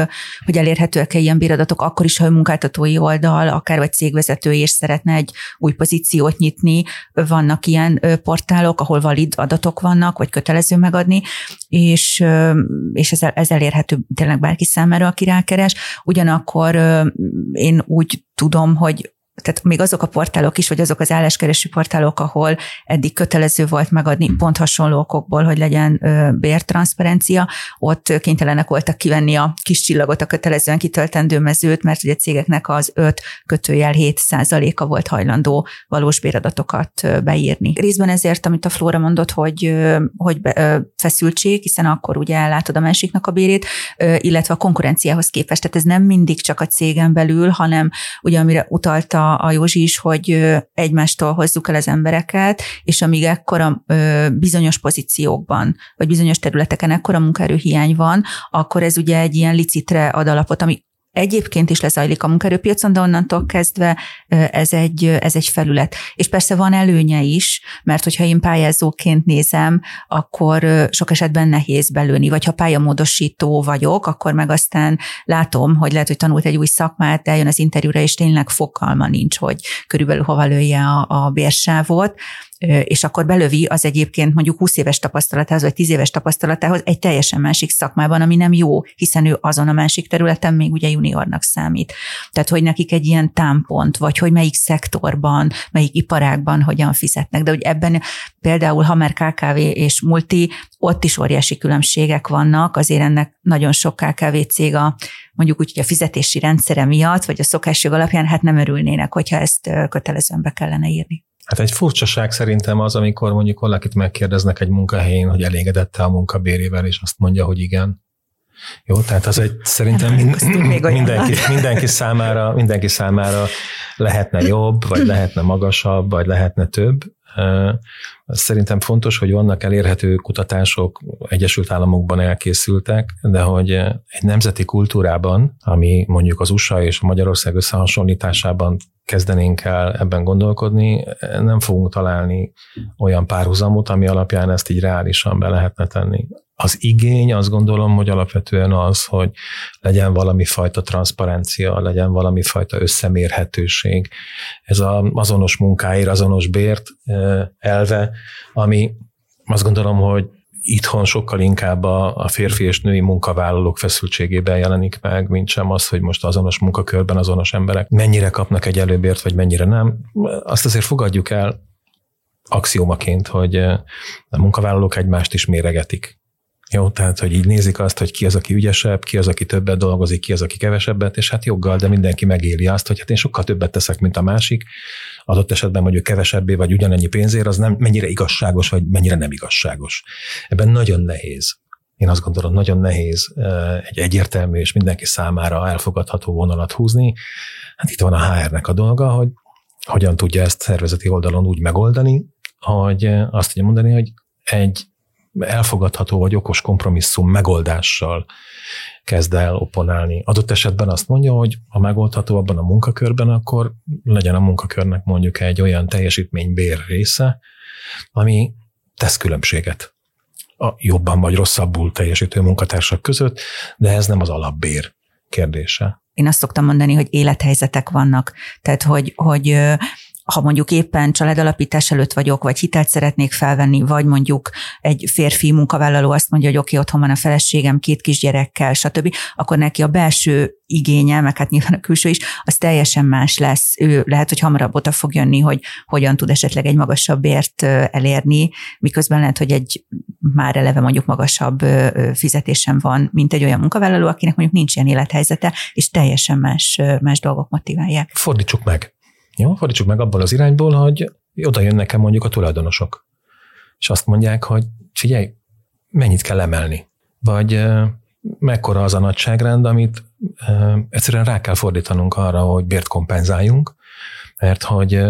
C: hogy elérhetőek-e ilyen bíradatok, akkor is, ha a munkáltatói oldal, akár vagy cégvezető és szeretne egy új pozíciót nyitni, vannak ilyen portálok, ahol valid adatok vannak, vagy kötelező megadni, és, és ez, ez elérhető tényleg bárki számára, aki rákeres. Ugyanakkor én úgy tudom, hogy tehát még azok a portálok is, vagy azok az álláskereső portálok, ahol eddig kötelező volt megadni pont hasonló okokból, hogy legyen bértranszparencia, ott kénytelenek voltak kivenni a kis csillagot a kötelezően kitöltendő mezőt, mert ugye a cégeknek az 5 kötőjel 7 százaléka volt hajlandó valós béradatokat beírni. Részben ezért, amit a Flóra mondott, hogy, hogy feszültség, hiszen akkor ugye ellátod a másiknak a bérét, illetve a konkurenciához képest. Tehát ez nem mindig csak a cégen belül, hanem ugye amire utalta a Józsi is, hogy egymástól hozzuk el az embereket, és amíg ekkora bizonyos pozíciókban, vagy bizonyos területeken ekkora munkaerőhiány van, akkor ez ugye egy ilyen licitre ad alapot, ami egyébként is lezajlik a munkaerőpiacon, de onnantól kezdve ez egy, ez egy felület. És persze van előnye is, mert hogyha én pályázóként nézem, akkor sok esetben nehéz belőni, vagy ha pályamódosító vagyok, akkor meg aztán látom, hogy lehet, hogy tanult egy új szakmát, eljön az interjúra, és tényleg fokalma nincs, hogy körülbelül hova lője a, a bérsávot, és akkor belövi az egyébként mondjuk 20 éves tapasztalatához, vagy 10 éves tapasztalatához egy teljesen másik szakmában, ami nem jó, hiszen ő azon a másik területen még ugye juniornak számít. Tehát, hogy nekik egy ilyen támpont, vagy hogy melyik szektorban, melyik iparágban hogyan fizetnek, de hogy ebben például, ha már KKV és multi, ott is óriási különbségek vannak, azért ennek nagyon sok KKV cég a mondjuk úgy, hogy a fizetési rendszere miatt, vagy a szokásjog alapján, hát nem örülnének, hogyha ezt kötelezően be kellene írni.
D: Hát egy furcsaság szerintem az, amikor mondjuk valakit megkérdeznek egy munkahelyén, hogy elégedette a munkabérével, és azt mondja, hogy igen. Jó, tehát az egy szerintem mind, mindenki, mindenki, számára, mindenki számára lehetne jobb, vagy lehetne magasabb, vagy lehetne több. Szerintem fontos, hogy vannak elérhető kutatások, Egyesült Államokban elkészültek, de hogy egy nemzeti kultúrában, ami mondjuk az USA és Magyarország összehasonlításában kezdenénk el ebben gondolkodni, nem fogunk találni olyan párhuzamot, ami alapján ezt így reálisan be lehetne tenni. Az igény azt gondolom, hogy alapvetően az, hogy legyen valami fajta transzparencia, legyen valami fajta összemérhetőség. Ez az azonos munkáért, azonos bért elve, ami azt gondolom, hogy itthon sokkal inkább a, a férfi és női munkavállalók feszültségében jelenik meg, mint sem az, hogy most azonos munkakörben azonos emberek mennyire kapnak egy előbért, vagy mennyire nem. Azt azért fogadjuk el axiomaként, hogy a munkavállalók egymást is méregetik. Jó, tehát, hogy így nézik azt, hogy ki az, aki ügyesebb, ki az, aki többet dolgozik, ki az, aki kevesebbet, és hát joggal, de mindenki megéli azt, hogy hát én sokkal többet teszek, mint a másik, adott esetben mondjuk kevesebbé, vagy ugyanennyi pénzért, az nem mennyire igazságos, vagy mennyire nem igazságos. Ebben nagyon nehéz. Én azt gondolom, nagyon nehéz egy egyértelmű és mindenki számára elfogadható vonalat húzni. Hát itt van a HR-nek a dolga, hogy hogyan tudja ezt szervezeti oldalon úgy megoldani, hogy azt tudja mondani, hogy egy elfogadható vagy okos kompromisszum megoldással kezd el opponálni. Adott esetben azt mondja, hogy ha megoldható abban a munkakörben, akkor legyen a munkakörnek mondjuk egy olyan teljesítménybér része, ami tesz különbséget a jobban vagy rosszabbul teljesítő munkatársak között, de ez nem az alapbér kérdése.
C: Én azt szoktam mondani, hogy élethelyzetek vannak, tehát hogy, hogy ha mondjuk éppen családalapítás előtt vagyok, vagy hitelt szeretnék felvenni, vagy mondjuk egy férfi munkavállaló azt mondja, hogy oké, okay, otthon van a feleségem két kisgyerekkel, stb., akkor neki a belső igénye, meg hát nyilván a külső is, az teljesen más lesz. Ő lehet, hogy hamarabb oda fog jönni, hogy hogyan tud esetleg egy magasabb ért elérni, miközben lehet, hogy egy már eleve mondjuk magasabb fizetésem van, mint egy olyan munkavállaló, akinek mondjuk nincs ilyen élethelyzete, és teljesen más, más dolgok motiválják.
D: Fordítsuk meg. Jó, fordítsuk meg abból az irányból, hogy oda jön nekem mondjuk a tulajdonosok, és azt mondják, hogy figyelj, mennyit kell emelni, vagy mekkora az a nagyságrend, amit egyszerűen rá kell fordítanunk arra, hogy bért kompenzáljunk, mert hogy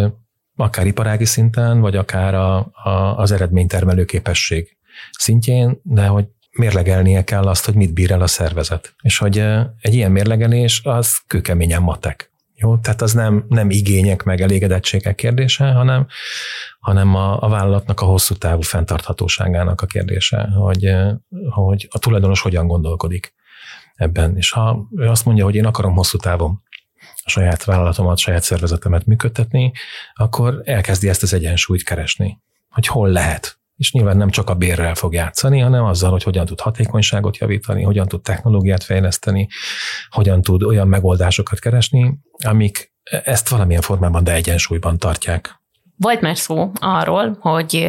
D: akár iparági szinten, vagy akár a, a, az eredménytermelő képesség szintjén, de hogy mérlegelnie kell azt, hogy mit bír el a szervezet. És hogy egy ilyen mérlegelés az kőkeményen matek. Jó, tehát az nem, nem igények meg elégedettségek kérdése, hanem, hanem a, a vállalatnak a hosszú távú fenntarthatóságának a kérdése, hogy, hogy a tulajdonos hogyan gondolkodik ebben. És ha ő azt mondja, hogy én akarom hosszú távon a saját vállalatomat, saját szervezetemet működtetni, akkor elkezdi ezt az egyensúlyt keresni, hogy hol lehet és nyilván nem csak a bérrel fog játszani, hanem azzal, hogy hogyan tud hatékonyságot javítani, hogyan tud technológiát fejleszteni, hogyan tud olyan megoldásokat keresni, amik ezt valamilyen formában, de egyensúlyban tartják.
A: Volt már szó arról, hogy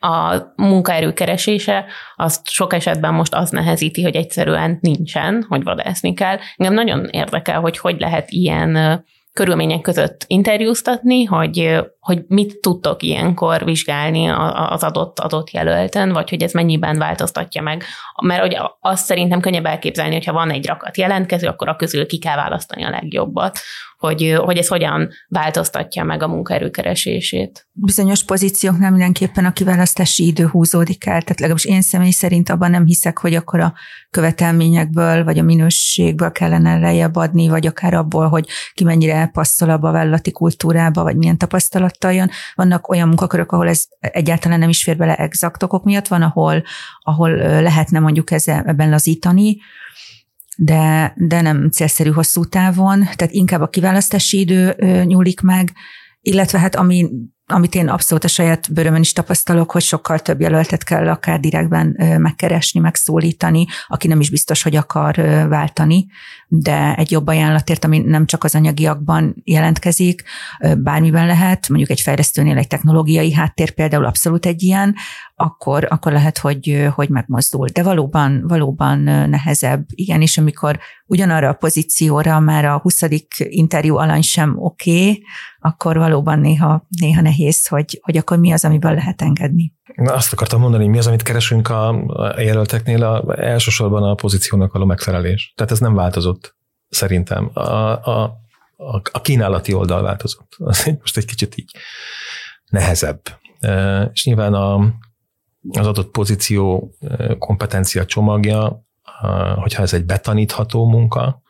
A: a munkaerő keresése az sok esetben most az nehezíti, hogy egyszerűen nincsen, hogy vadászni kell. Engem nagyon érdekel, hogy hogy lehet ilyen körülmények között interjúztatni, hogy, hogy mit tudtok ilyenkor vizsgálni az adott adott jelölten, vagy hogy ez mennyiben változtatja meg mert hogy azt szerintem könnyebb elképzelni, hogyha van egy rakat jelentkező, akkor a közül ki kell választani a legjobbat hogy, hogy ez hogyan változtatja meg a munkaerőkeresését.
C: Bizonyos pozícióknál mindenképpen a kiválasztási idő húzódik el, tehát legalábbis én személy szerint abban nem hiszek, hogy akkor a követelményekből vagy a minőségből kellene lejjebb adni, vagy akár abból, hogy ki mennyire passzol abba a vállalati kultúrába, vagy milyen tapasztalattal jön. Vannak olyan munkakörök, ahol ez egyáltalán nem is fér bele exakt okok miatt, van, ahol, ahol lehetne mondjuk ezzel, ebben lazítani, de, de nem célszerű hosszú távon, tehát inkább a kiválasztási idő nyúlik meg, illetve hát ami amit én abszolút a saját bőrömön is tapasztalok, hogy sokkal több jelöltet kell akár direktben megkeresni, megszólítani, aki nem is biztos, hogy akar váltani, de egy jobb ajánlatért, ami nem csak az anyagiakban jelentkezik, bármiben lehet, mondjuk egy fejlesztőnél egy technológiai háttér például abszolút egy ilyen, akkor, akkor lehet, hogy, hogy megmozdul. De valóban, valóban nehezebb. Igen, és amikor ugyanarra a pozícióra már a 20. interjú alany sem oké, okay, akkor valóban néha, néha nehéz, hogy, hogy akkor mi az, amiből lehet engedni.
D: Na, azt akartam mondani, mi az, amit keresünk a, a jelölteknél, a, elsősorban a pozíciónak való megfelelés. Tehát ez nem változott, szerintem. A, a, a, a kínálati oldal változott. Most egy kicsit így nehezebb. És nyilván a, az adott pozíció kompetencia csomagja, hogyha ez egy betanítható munka,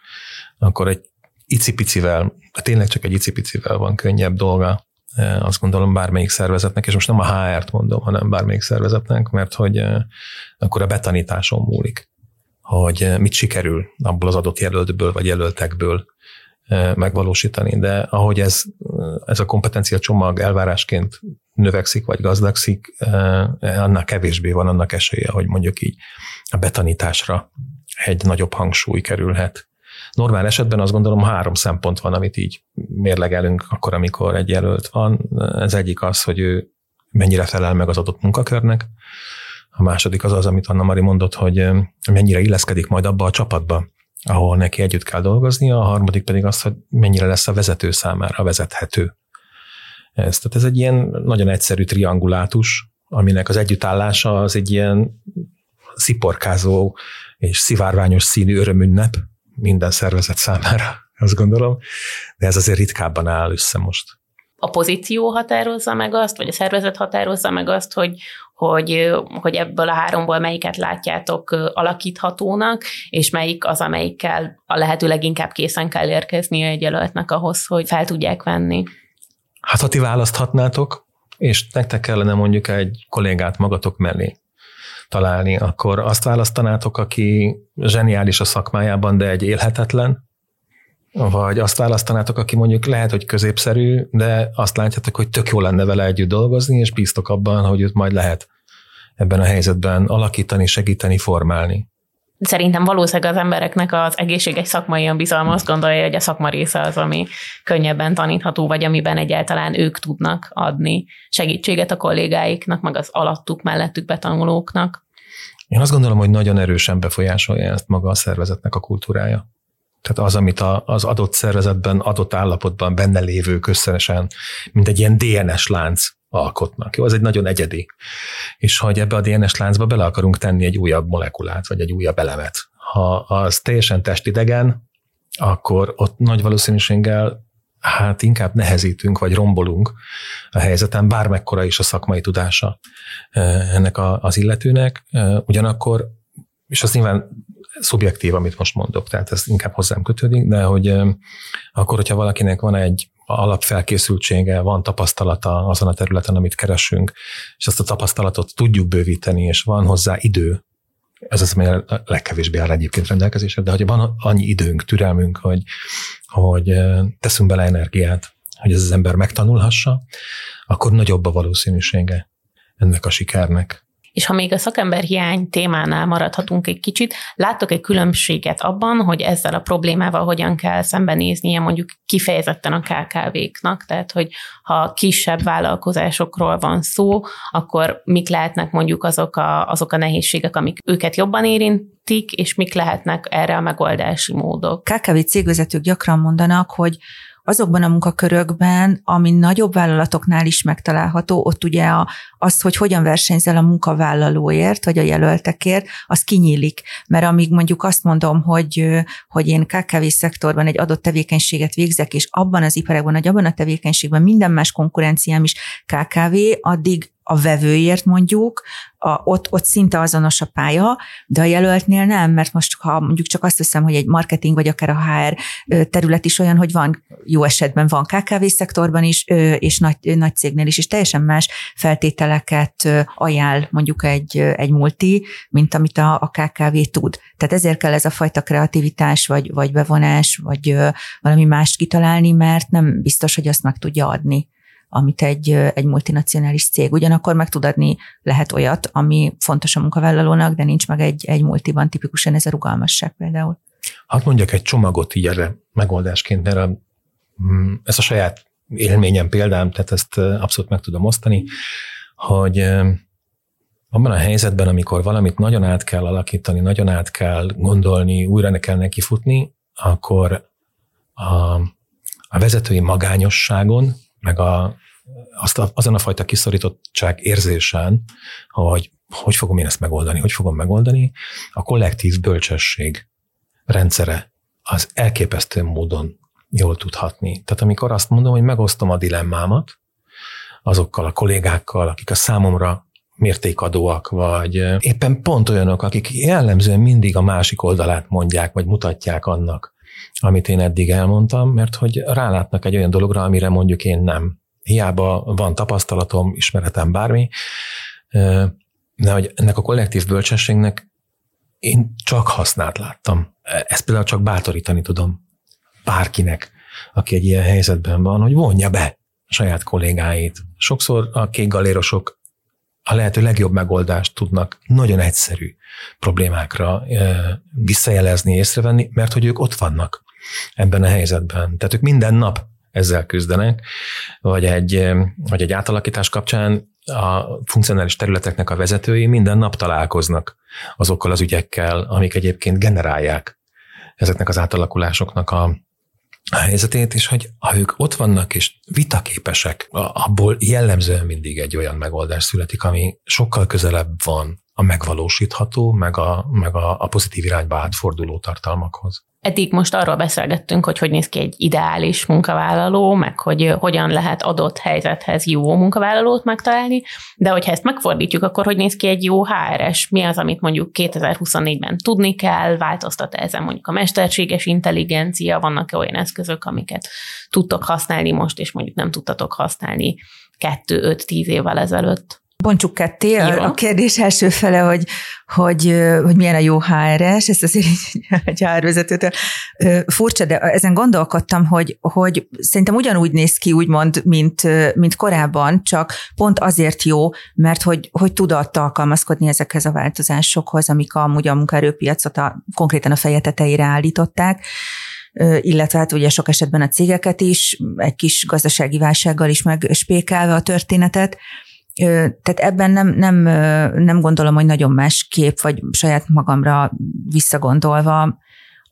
D: akkor egy icipicivel, tényleg csak egy icipicivel van könnyebb dolga azt gondolom bármelyik szervezetnek, és most nem a HR-t mondom, hanem bármelyik szervezetnek, mert hogy akkor a betanításon múlik, hogy mit sikerül abból az adott jelöltből vagy jelöltekből megvalósítani, de ahogy ez, ez a kompetencia csomag elvárásként növekszik vagy gazdagszik, annál kevésbé van annak esélye, hogy mondjuk így a betanításra egy nagyobb hangsúly kerülhet. Normál esetben azt gondolom három szempont van, amit így mérlegelünk akkor, amikor egy jelölt van. Ez egyik az, hogy ő mennyire felel meg az adott munkakörnek. A második az az, amit Anna Mari mondott, hogy mennyire illeszkedik majd abba a csapatba, ahol neki együtt kell dolgoznia, a harmadik pedig az, hogy mennyire lesz a vezető számára vezethető. Ez, tehát ez egy ilyen nagyon egyszerű triangulátus, aminek az együttállása az egy ilyen sziporkázó és szivárványos színű örömünnep, minden szervezet számára, azt gondolom, de ez azért ritkábban áll össze most.
A: A pozíció határozza meg azt, vagy a szervezet határozza meg azt, hogy, hogy, hogy ebből a háromból melyiket látjátok alakíthatónak, és melyik az, amelyikkel a lehető leginkább készen kell érkezni egy jelöltnek ahhoz, hogy fel tudják venni.
D: Hát ha ti választhatnátok, és nektek kellene mondjuk egy kollégát magatok mellé találni, akkor azt választanátok, aki zseniális a szakmájában, de egy élhetetlen, vagy azt választanátok, aki mondjuk lehet, hogy középszerű, de azt látjátok, hogy tök jó lenne vele együtt dolgozni, és bíztok abban, hogy őt majd lehet ebben a helyzetben alakítani, segíteni, formálni.
A: Szerintem valószínűleg az embereknek az egészséges szakmai bizalma azt gondolja, hogy a szakma része az, ami könnyebben tanítható, vagy amiben egyáltalán ők tudnak adni segítséget a kollégáiknak, meg az alattuk, mellettük betanulóknak.
D: Én azt gondolom, hogy nagyon erősen befolyásolja ezt maga a szervezetnek a kultúrája. Tehát az, amit a, az adott szervezetben, adott állapotban benne lévő összesen, mint egy ilyen DNS lánc alkotnak. Jó, az egy nagyon egyedi. És hogy ebbe a DNS láncba bele akarunk tenni egy újabb molekulát, vagy egy újabb elemet. Ha az teljesen testidegen, akkor ott nagy valószínűséggel hát inkább nehezítünk, vagy rombolunk a helyzeten, bármekkora is a szakmai tudása ennek a, az illetőnek. Ugyanakkor, és az nyilván szubjektív, amit most mondok, tehát ez inkább hozzám kötődik, de hogy akkor, hogyha valakinek van egy alapfelkészültsége, van tapasztalata azon a területen, amit keresünk, és azt a tapasztalatot tudjuk bővíteni, és van hozzá idő, ez az, ami a legkevésbé áll egyébként rendelkezésre, de hogy van annyi időnk, türelmünk, hogy, hogy teszünk bele energiát, hogy ez az ember megtanulhassa, akkor nagyobb a valószínűsége ennek a sikernek.
A: És ha még a szakember hiány témánál maradhatunk egy kicsit, láttok egy különbséget abban, hogy ezzel a problémával hogyan kell szembenéznie mondjuk kifejezetten a KKV-knak, tehát hogy ha kisebb vállalkozásokról van szó, akkor mik lehetnek mondjuk azok a, azok a nehézségek, amik őket jobban érintik, és mik lehetnek erre a megoldási módok.
C: KKV cégvezetők gyakran mondanak, hogy azokban a munkakörökben, ami nagyobb vállalatoknál is megtalálható, ott ugye a, az, hogy hogyan versenyzel a munkavállalóért, vagy a jelöltekért, az kinyílik. Mert amíg mondjuk azt mondom, hogy, hogy én KKV szektorban egy adott tevékenységet végzek, és abban az iparágban, vagy abban a tevékenységben minden más konkurenciám is KKV, addig a vevőért mondjuk, a, ott, ott szinte azonos a pálya, de a jelöltnél nem, mert most ha mondjuk csak azt hiszem, hogy egy marketing vagy akár a HR terület is olyan, hogy van jó esetben van KKV szektorban is, és nagy, nagy cégnél is, és teljesen más feltételeket ajánl mondjuk egy, egy multi, mint amit a, a KKV tud. Tehát ezért kell ez a fajta kreativitás, vagy, vagy bevonás, vagy valami mást kitalálni, mert nem biztos, hogy azt meg tudja adni amit egy, egy multinacionális cég. Ugyanakkor meg tud adni lehet olyat, ami fontos a munkavállalónak, de nincs meg egy, egy multiban tipikusan ez a rugalmasság például.
D: Hát mondjak egy csomagot így erre megoldásként, mert a, mm, ez a saját élményem, példám, tehát ezt abszolút meg tudom osztani, hogy abban a helyzetben, amikor valamit nagyon át kell alakítani, nagyon át kell gondolni, újra ne kell nekifutni, akkor a, a vezetői magányosságon, meg a, azt a, azon a fajta kiszorítottság érzésen, hogy hogy fogom én ezt megoldani, hogy fogom megoldani, a kollektív bölcsesség rendszere az elképesztő módon jól tudhatni. Tehát amikor azt mondom, hogy megosztom a dilemmámat azokkal a kollégákkal, akik a számomra mértékadóak, vagy éppen pont olyanok, akik jellemzően mindig a másik oldalát mondják, vagy mutatják annak, amit én eddig elmondtam, mert hogy rálátnak egy olyan dologra, amire mondjuk én nem hiába van tapasztalatom, ismeretem, bármi, de hogy ennek a kollektív bölcsességnek én csak hasznát láttam. Ezt például csak bátorítani tudom bárkinek, aki egy ilyen helyzetben van, hogy vonja be saját kollégáit. Sokszor a kék galérosok a lehető legjobb megoldást tudnak nagyon egyszerű problémákra visszajelezni, észrevenni, mert hogy ők ott vannak ebben a helyzetben. Tehát ők minden nap ezzel küzdenek, vagy egy, vagy egy átalakítás kapcsán a funkcionális területeknek a vezetői minden nap találkoznak azokkal az ügyekkel, amik egyébként generálják ezeknek az átalakulásoknak a, a helyzetét, és hogy ha ők ott vannak és vitaképesek, abból jellemzően mindig egy olyan megoldás születik, ami sokkal közelebb van a megvalósítható, meg a, meg a, a pozitív irányba átforduló tartalmakhoz.
A: Eddig most arról beszélgettünk, hogy hogy néz ki egy ideális munkavállaló, meg hogy hogyan lehet adott helyzethez jó munkavállalót megtalálni, de hogyha ezt megfordítjuk, akkor hogy néz ki egy jó HRS? Mi az, amit mondjuk 2024-ben tudni kell, változtat ezen mondjuk a mesterséges intelligencia, vannak-e olyan eszközök, amiket tudtok használni most, és mondjuk nem tudtatok használni kettő, öt, tíz évvel ezelőtt?
C: Bontsuk ketté. Jó. A kérdés első fele, hogy, hogy, hogy milyen a jó HRS, ezt azért egy HR vezetőtől furcsa, de ezen gondolkodtam, hogy, hogy szerintem ugyanúgy néz ki, úgymond, mint, mint korábban, csak pont azért jó, mert hogy, hogy tudott alkalmazkodni ezekhez a változásokhoz, amik amúgy a munkaerőpiacot a, konkrétan a feje tetejére állították illetve hát ugye sok esetben a cégeket is, egy kis gazdasági válsággal is megspékelve a történetet, tehát ebben nem, nem, nem gondolom, hogy nagyon más kép, vagy saját magamra visszagondolva,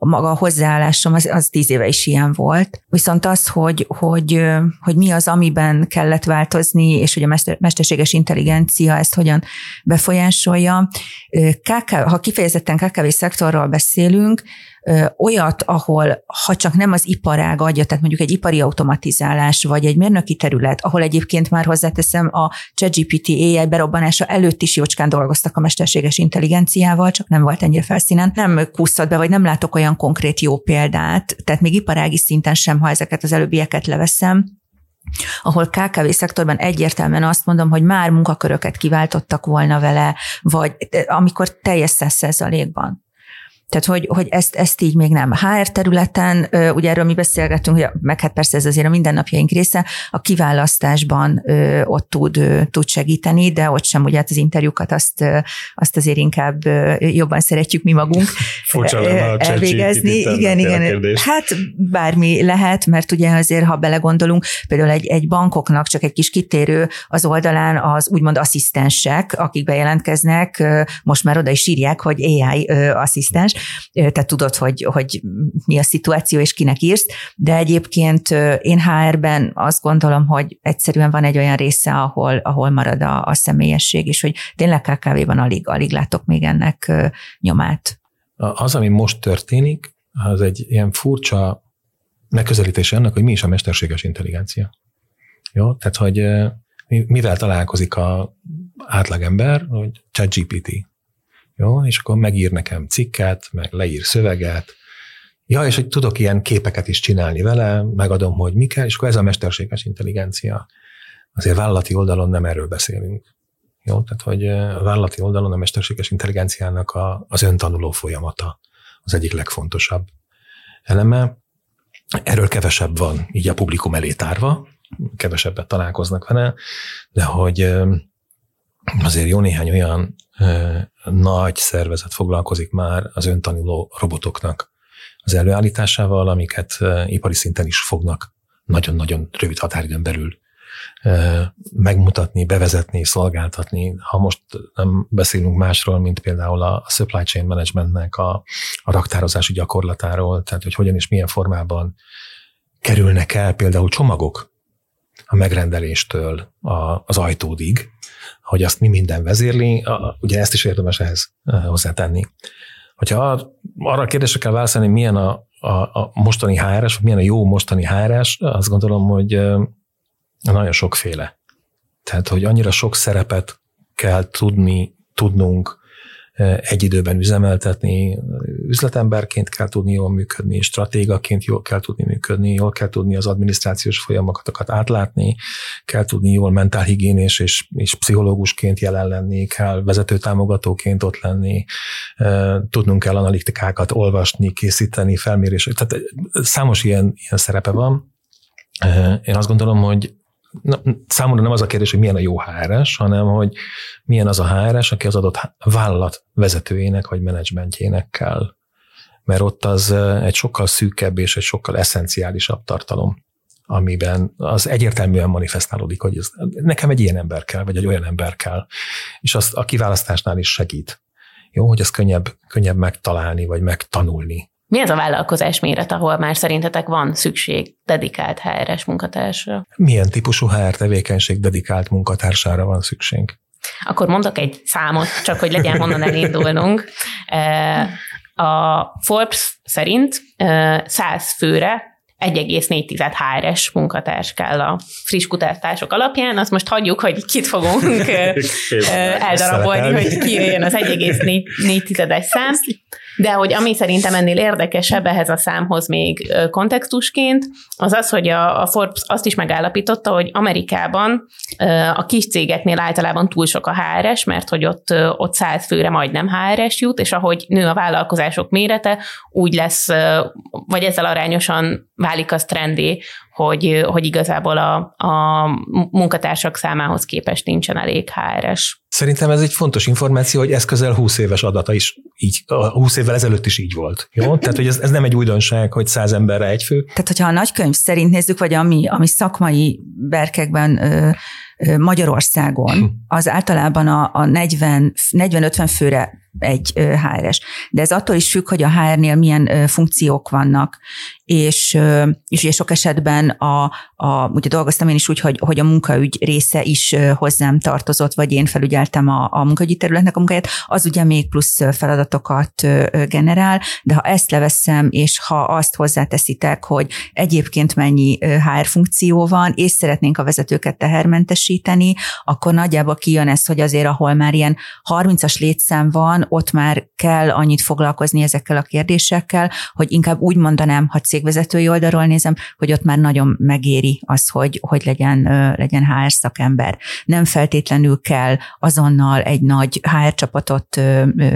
C: a maga a hozzáállásom az, az tíz éve is ilyen volt. Viszont az, hogy, hogy, hogy mi az, amiben kellett változni, és hogy a mester, mesterséges intelligencia ezt hogyan befolyásolja. KK, ha kifejezetten KKV szektorról beszélünk, olyat, ahol ha csak nem az iparág adja, tehát mondjuk egy ipari automatizálás, vagy egy mérnöki terület, ahol egyébként már hozzáteszem a ChatGPT AI berobbanása előtt is jócskán dolgoztak a mesterséges intelligenciával, csak nem volt ennyire felszínen, nem kúszhat be, vagy nem látok olyan konkrét jó példát, tehát még iparági szinten sem, ha ezeket az előbbieket leveszem, ahol KKV szektorban egyértelműen azt mondom, hogy már munkaköröket kiváltottak volna vele, vagy amikor teljes százalékban. Tehát, hogy, hogy ezt, ezt így még nem. HR területen, ugye erről mi beszélgetünk, hogy meg hát persze ez azért a mindennapjaink része, a kiválasztásban ott tud, tud segíteni, de ott sem ugye hát az interjúkat azt, azt azért inkább jobban szeretjük mi magunk elvégezni. Igen, igen. Hát bármi lehet, mert ugye azért, ha belegondolunk, például egy, egy bankoknak csak egy kis kitérő az oldalán az úgymond asszisztensek, akik bejelentkeznek, most már oda is írják, hogy AI asszisztens, te tudod, hogy, hogy mi a szituáció, és kinek írsz, de egyébként én HR-ben azt gondolom, hogy egyszerűen van egy olyan része, ahol, ahol marad a, a személyesség, és hogy tényleg KKV-ban alig, alig látok még ennek nyomát.
D: Az, ami most történik, az egy ilyen furcsa megközelítése annak, hogy mi is a mesterséges intelligencia. Jó? Tehát, hogy mivel találkozik a átlagember, hogy ChatGPT. Jó? És akkor megír nekem cikket, meg leír szöveget, Ja, és hogy tudok ilyen képeket is csinálni vele, megadom, hogy mi kell, és akkor ez a mesterséges intelligencia. Azért vállalati oldalon nem erről beszélünk. Jó, tehát hogy a vállalati oldalon a mesterséges intelligenciának a, az öntanuló folyamata az egyik legfontosabb eleme. Erről kevesebb van így a publikum elé tárva, kevesebbet találkoznak vele, de hogy azért jó néhány olyan nagy szervezet foglalkozik már az öntanuló robotoknak az előállításával, amiket ipari szinten is fognak nagyon-nagyon rövid határidőn belül megmutatni, bevezetni, szolgáltatni. Ha most nem beszélünk másról, mint például a supply chain managementnek a, a raktározási gyakorlatáról, tehát hogy hogyan és milyen formában kerülnek el például csomagok a megrendeléstől az ajtódig, hogy azt mi minden vezérli, ugye ezt is érdemes ehhez hozzátenni. Hogyha arra a kérdésre kell válaszolni, milyen a, a, a mostani HRS, vagy milyen a jó mostani HRS, azt gondolom, hogy nagyon sokféle. Tehát, hogy annyira sok szerepet kell tudni, tudnunk egy időben üzemeltetni, üzletemberként kell tudni jól működni, stratégaként jól kell tudni működni, jól kell tudni az adminisztrációs folyamatokat átlátni, kell tudni jól mentálhigiénés és, és pszichológusként jelen lenni, kell vezetőtámogatóként ott lenni, tudnunk kell analitikákat olvasni, készíteni, felmérés. Tehát számos ilyen, ilyen szerepe van. Én azt gondolom, hogy na, számomra nem az a kérdés, hogy milyen a jó HRS, hanem hogy milyen az a HRS, aki az adott vállalat vezetőjének vagy menedzsmentjének kell. Mert ott az egy sokkal szűkebb és egy sokkal eszenciálisabb tartalom, amiben az egyértelműen manifestálódik, hogy ez, nekem egy ilyen ember kell, vagy egy olyan ember kell. És azt a kiválasztásnál is segít. Jó, hogy ez könnyebb, könnyebb megtalálni, vagy megtanulni
A: mi az a vállalkozás méret, ahol már szerintetek van szükség dedikált HR-es munkatársra?
D: Milyen típusú HR tevékenység dedikált munkatársára van szükség?
A: Akkor mondok egy számot, csak hogy legyen honnan elindulnunk. A Forbes szerint 100 főre 1,4 HRS munkatárs kell a friss kutatások alapján. Azt most hagyjuk, hogy kit fogunk eldarabolni, hogy ki jön az 1,4 szám. De hogy ami szerintem ennél érdekesebb ehhez a számhoz még kontextusként, az az, hogy a, a Forbes azt is megállapította, hogy Amerikában a kis cégeknél általában túl sok a HRS, mert hogy ott, ott száz főre majdnem HRS jut, és ahogy nő a vállalkozások mérete, úgy lesz, vagy ezzel arányosan válik az trendé, hogy, hogy igazából a, a munkatársak számához képest nincsen elég HRS.
D: Szerintem ez egy fontos információ, hogy ez közel 20 éves adata is így, 20 évvel ezelőtt is így volt. Jó? Tehát, hogy ez, ez nem egy újdonság, hogy 100 emberre egy fő.
C: Tehát, hogyha a nagykönyv szerint nézzük, vagy ami, ami szakmai berkekben ö, Magyarországon, hm. az általában a, a 40-50 főre egy HRS. De ez attól is függ, hogy a HR-nél milyen funkciók vannak, és, és ugye sok esetben a, a, ugye dolgoztam én is úgy, hogy, hogy a munkaügy része is hozzám tartozott, vagy én felügyeltem a, a munkaügyi területnek a munkáját, az ugye még plusz feladatokat generál, de ha ezt leveszem, és ha azt hozzáteszitek, hogy egyébként mennyi HR funkció van, és szeretnénk a vezetőket tehermentesíteni, akkor nagyjából kijön ez, hogy azért, ahol már ilyen 30-as létszám van, ott már kell annyit foglalkozni ezekkel a kérdésekkel, hogy inkább úgy mondanám, ha cégvezetői oldalról nézem, hogy ott már nagyon megéri az, hogy, hogy legyen, legyen HR szakember. Nem feltétlenül kell azonnal egy nagy HR csapatot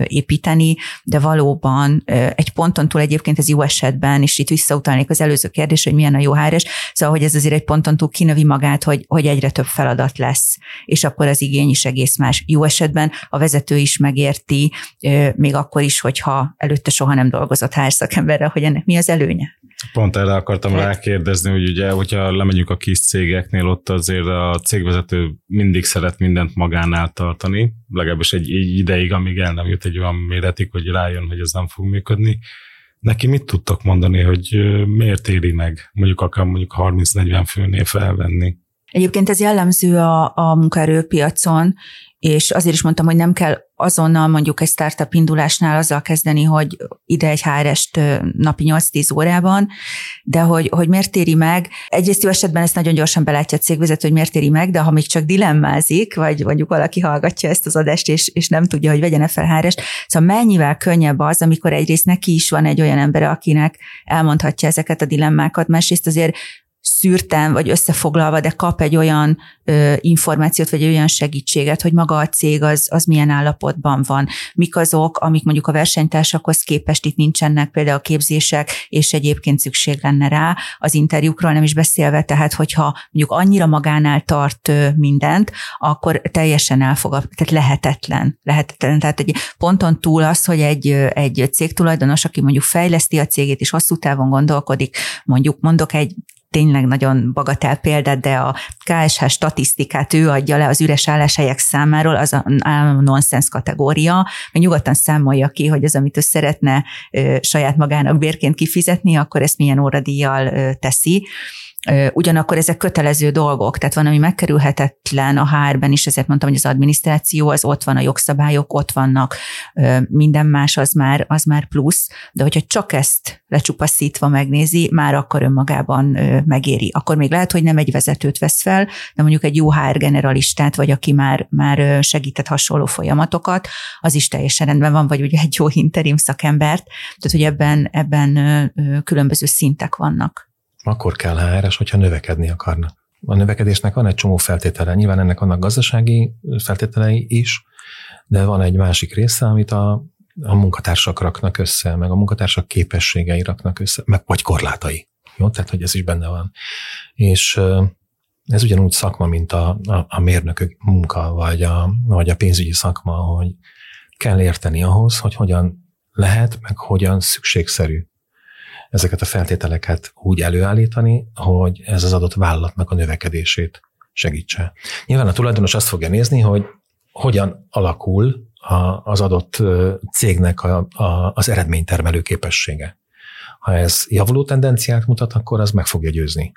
C: építeni, de valóban egy ponton túl egyébként ez jó esetben, és itt visszautalnék az előző kérdés, hogy milyen a jó hr szóval, hogy ez azért egy ponton túl kinövi magát, hogy, hogy egyre több feladat lesz, és akkor az igény is egész más. Jó esetben a vezető is megérti, még akkor is, hogyha előtte soha nem dolgozott HR szakemberrel, hogy ennek mi az előnye.
B: Pont erre akartam hát. rákérdezni, hogy ugye, hogyha lemegyünk a kis cégeknél, ott azért a cégvezető mindig szeret mindent magánál tartani, legalábbis egy, egy ideig, amíg el nem jut egy olyan méretig, hogy rájön, hogy ez nem fog működni. Neki mit tudtak mondani, hogy miért éri meg mondjuk akár mondjuk 30-40 főnél felvenni?
C: Egyébként ez jellemző a, a munkaerőpiacon, és azért is mondtam, hogy nem kell azonnal mondjuk egy startup indulásnál azzal kezdeni, hogy ide egy HR-est napi 8-10 órában, de hogy, hogy miért éri meg. Egyrészt jó esetben ezt nagyon gyorsan belátja a cégvezető, hogy miért éri meg, de ha még csak dilemmázik, vagy mondjuk valaki hallgatja ezt az adást, és, és nem tudja, hogy vegyene fel hr szóval mennyivel könnyebb az, amikor egyrészt neki is van egy olyan ember, akinek elmondhatja ezeket a dilemmákat, másrészt azért szűrten vagy összefoglalva, de kap egy olyan ö, információt, vagy olyan segítséget, hogy maga a cég az, az milyen állapotban van, mik azok, amik mondjuk a versenytársakhoz képest itt nincsenek, például a képzések, és egyébként szükség lenne rá, az interjúkról nem is beszélve, tehát hogyha mondjuk annyira magánál tart mindent, akkor teljesen elfogad, tehát lehetetlen, lehetetlen. Tehát egy ponton túl az, hogy egy, egy cégtulajdonos, aki mondjuk fejleszti a cégét, és hosszú távon gondolkodik, mondjuk mondok egy tényleg nagyon bagatel példát, de a KSH statisztikát ő adja le az üres álláshelyek számáról, az a nonsens kategória, mert nyugodtan számolja ki, hogy az, amit ő szeretne saját magának bérként kifizetni, akkor ezt milyen óradíjjal teszi. Ugyanakkor ezek kötelező dolgok, tehát van, ami megkerülhetetlen a HR-ben is, ezért mondtam, hogy az adminisztráció, az ott van, a jogszabályok ott vannak, minden más az már, az már plusz, de hogyha csak ezt lecsupaszítva megnézi, már akkor önmagában megéri. Akkor még lehet, hogy nem egy vezetőt vesz fel, de mondjuk egy jó HR generalistát, vagy aki már, már segített hasonló folyamatokat, az is teljesen rendben van, vagy ugye egy jó interim szakembert, tehát hogy ebben, ebben különböző szintek vannak
D: akkor kell HRS, hogyha növekedni akarnak. A növekedésnek van egy csomó feltétele, nyilván ennek vannak gazdasági feltételei is, de van egy másik része, amit a, a munkatársak raknak össze, meg a munkatársak képességei raknak össze, meg vagy korlátai. Jó, tehát hogy ez is benne van. És ez ugyanúgy szakma, mint a, a, a mérnökök munka, vagy a, vagy a pénzügyi szakma, hogy kell érteni ahhoz, hogy hogyan lehet, meg hogyan szükségszerű ezeket a feltételeket úgy előállítani, hogy ez az adott vállalatnak a növekedését segítse. Nyilván a tulajdonos azt fogja nézni, hogy hogyan alakul a, az adott cégnek a, a, az eredménytermelő képessége. Ha ez javuló tendenciát mutat, akkor az meg fogja győzni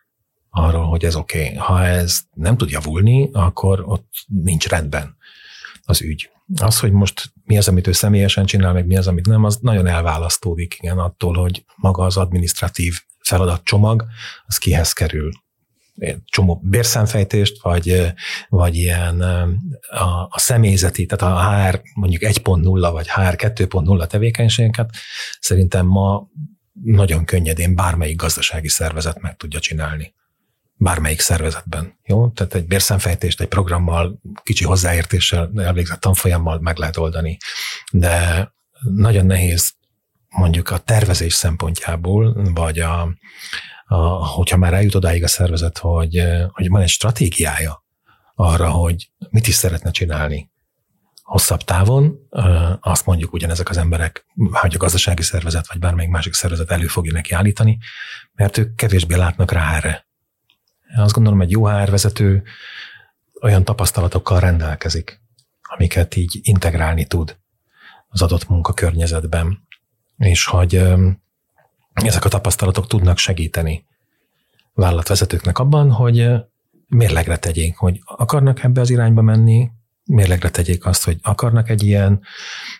D: arról, hogy ez oké. Okay. Ha ez nem tud javulni, akkor ott nincs rendben az ügy. Az, hogy most mi az, amit ő személyesen csinál, meg mi az, amit nem, az nagyon elválasztódik igen attól, hogy maga az administratív feladatcsomag, az kihez kerül? Csomó bérszámfejtést, vagy, vagy ilyen a, a személyzeti, tehát a HR mondjuk 1.0 vagy HR 2.0 tevékenységeket szerintem ma nagyon könnyedén bármelyik gazdasági szervezet meg tudja csinálni bármelyik szervezetben. Jó? Tehát egy bérszemfejtést egy programmal, kicsi hozzáértéssel, elvégzett tanfolyammal meg lehet oldani. De nagyon nehéz mondjuk a tervezés szempontjából, vagy a, a, hogyha már eljut odáig a szervezet, hogy, hogy van egy stratégiája arra, hogy mit is szeretne csinálni hosszabb távon, azt mondjuk ugyanezek az emberek, hogy a gazdasági szervezet, vagy bármelyik másik szervezet elő fogja neki állítani, mert ők kevésbé látnak rá erre. Azt gondolom, egy jó HR vezető olyan tapasztalatokkal rendelkezik, amiket így integrálni tud az adott munkakörnyezetben, és hogy ezek a tapasztalatok tudnak segíteni vállalatvezetőknek abban, hogy mérlegre tegyék, hogy akarnak ebbe az irányba menni, mérlegre tegyék azt, hogy akarnak egy ilyen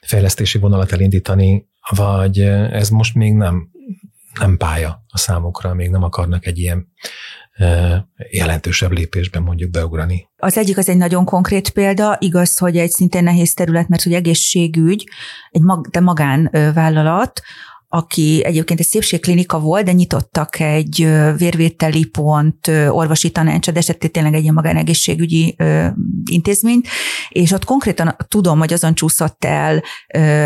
D: fejlesztési vonalat elindítani, vagy ez most még nem, nem pálya a számukra, még nem akarnak egy ilyen jelentősebb lépésben mondjuk beugrani.
C: Az egyik az egy nagyon konkrét példa, igaz, hogy egy szintén nehéz terület, mert hogy egészségügy, egy mag, de magánvállalat, aki egyébként egy szépségklinika volt, de nyitottak egy vérvételi pont, orvosi tanácsad, esetén tényleg egy ilyen magánegészségügyi intézményt, és ott konkrétan tudom, hogy azon csúszott el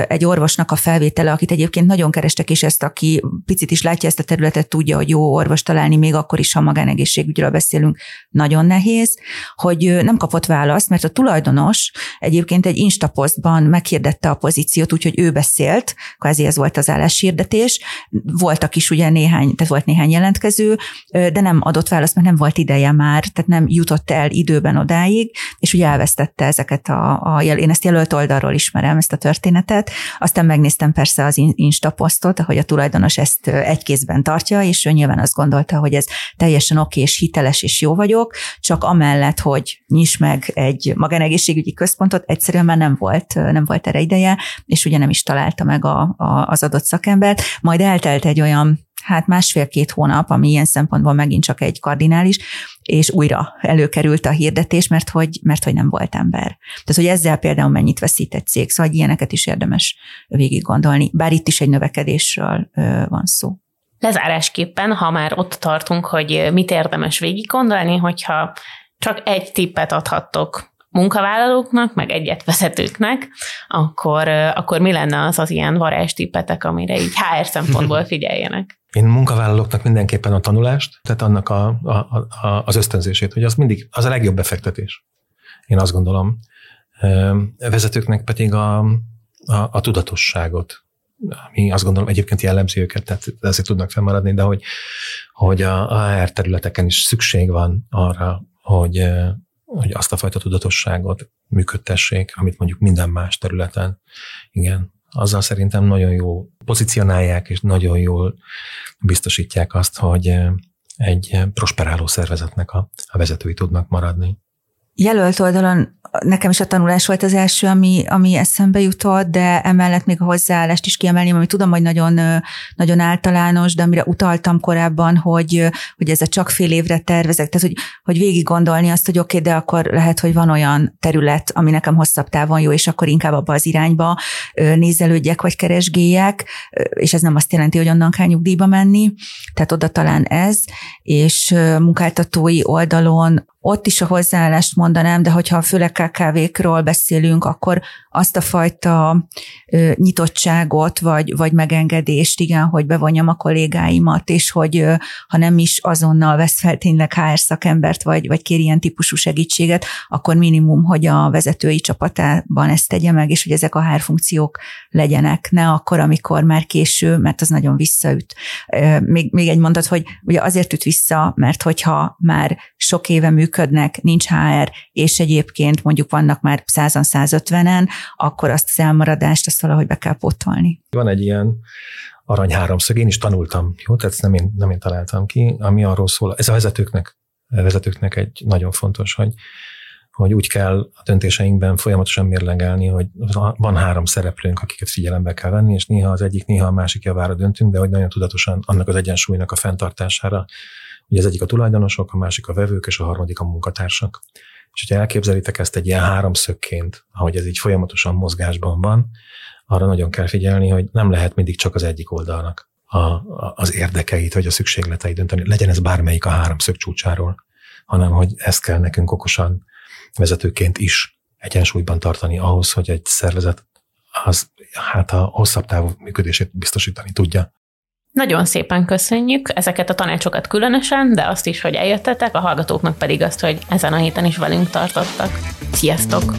C: egy orvosnak a felvétele, akit egyébként nagyon kerestek, és ezt, aki picit is látja ezt a területet, tudja, hogy jó orvos találni, még akkor is, ha magánegészségügyről beszélünk, nagyon nehéz, hogy nem kapott választ, mert a tulajdonos egyébként egy instapostban meghirdette a pozíciót, úgyhogy ő beszélt, kvázi ez volt az állásír, hirdetés, voltak is ugye néhány, tehát volt néhány jelentkező, de nem adott választ, mert nem volt ideje már, tehát nem jutott el időben odáig, és ugye elvesztette ezeket a, a én ezt jelölt oldalról ismerem, ezt a történetet, aztán megnéztem persze az Insta posztot, ahogy a tulajdonos ezt egy kézben tartja, és ő nyilván azt gondolta, hogy ez teljesen oké, és hiteles, és jó vagyok, csak amellett, hogy nyis meg egy magánegészségügyi központot, egyszerűen már nem volt, nem volt erre ideje, és ugye nem is találta meg a, a, az adott szakembert. Majd eltelt egy olyan hát másfél-két hónap, ami ilyen szempontból megint csak egy kardinális, és újra előkerült a hirdetés, mert hogy, mert hogy nem volt ember. Tehát, hogy ezzel például mennyit veszít egy cég, szóval ilyeneket is érdemes végig gondolni, bár itt is egy növekedésről van szó.
A: Lezárásképpen, ha már ott tartunk, hogy mit érdemes végig gondolni, hogyha csak egy tippet adhattok munkavállalóknak, meg egyet vezetőknek, akkor, akkor mi lenne az az ilyen varázstippetek, amire így HR szempontból figyeljenek?
D: Én munkavállalóknak mindenképpen a tanulást, tehát annak a, a, a, az ösztönzését, hogy az mindig az a legjobb befektetés. Én azt gondolom. A vezetőknek pedig a, a, a tudatosságot, ami azt gondolom egyébként jellemzi őket, tehát ezért tudnak fennmaradni, de hogy, hogy a, a HR területeken is szükség van arra, hogy, hogy azt a fajta tudatosságot működtessék, amit mondjuk minden más területen. Igen, azzal szerintem nagyon jó pozícionálják, és nagyon jól biztosítják azt, hogy egy prosperáló szervezetnek a, a vezetői tudnak maradni.
C: Jelölt oldalon nekem is a tanulás volt az első, ami, ami eszembe jutott, de emellett még a hozzáállást is kiemelném, ami tudom, hogy nagyon, nagyon általános, de amire utaltam korábban, hogy, hogy ez a csak fél évre tervezek, tehát hogy, hogy végig gondolni azt, hogy oké, okay, de akkor lehet, hogy van olyan terület, ami nekem hosszabb távon jó, és akkor inkább abba az irányba nézelődjek, vagy keresgéljek, és ez nem azt jelenti, hogy onnan kell nyugdíjba menni, tehát oda talán ez, és munkáltatói oldalon ott is a hozzáállást mondanám, de hogyha főleg KKV-król beszélünk, akkor azt a fajta nyitottságot, vagy, vagy megengedést, igen, hogy bevonjam a kollégáimat, és hogy ha nem is azonnal vesz fel tényleg HR szakembert, vagy, vagy kér ilyen típusú segítséget, akkor minimum, hogy a vezetői csapatában ezt tegye meg, és hogy ezek a HR funkciók legyenek, ne akkor, amikor már késő, mert az nagyon visszaüt. Még, még egy mondat, hogy ugye azért üt vissza, mert hogyha már sok éve működnek, nincs HR, és egyébként mondjuk vannak már 100-150-en, akkor azt az elmaradást azt valahogy be kell potolni.
D: Van egy ilyen arany háromszög, én is tanultam, jó? Tehát ezt nem én, nem én találtam ki, ami arról szól, ez a vezetőknek, a vezetőknek egy nagyon fontos, hogy, hogy úgy kell a döntéseinkben folyamatosan mérlegelni, hogy van három szereplőnk, akiket figyelembe kell venni, és néha az egyik, néha a másik javára döntünk, de hogy nagyon tudatosan annak az egyensúlynak a fenntartására, hogy az egyik a tulajdonosok, a másik a vevők, és a harmadik a munkatársak. És hogyha elképzelitek ezt egy ilyen háromszögként, ahogy ez így folyamatosan mozgásban van, arra nagyon kell figyelni, hogy nem lehet mindig csak az egyik oldalnak a, a, az érdekeit vagy a szükségleteit dönteni. Legyen ez bármelyik a háromszög csúcsáról, hanem hogy ezt kell nekünk okosan vezetőként is egyensúlyban tartani ahhoz, hogy egy szervezet az hát a hosszabb távú működését biztosítani tudja.
A: Nagyon szépen köszönjük ezeket a tanácsokat különösen, de azt is, hogy eljöttetek, a hallgatóknak pedig azt, hogy ezen a héten is velünk tartottak. Sziasztok!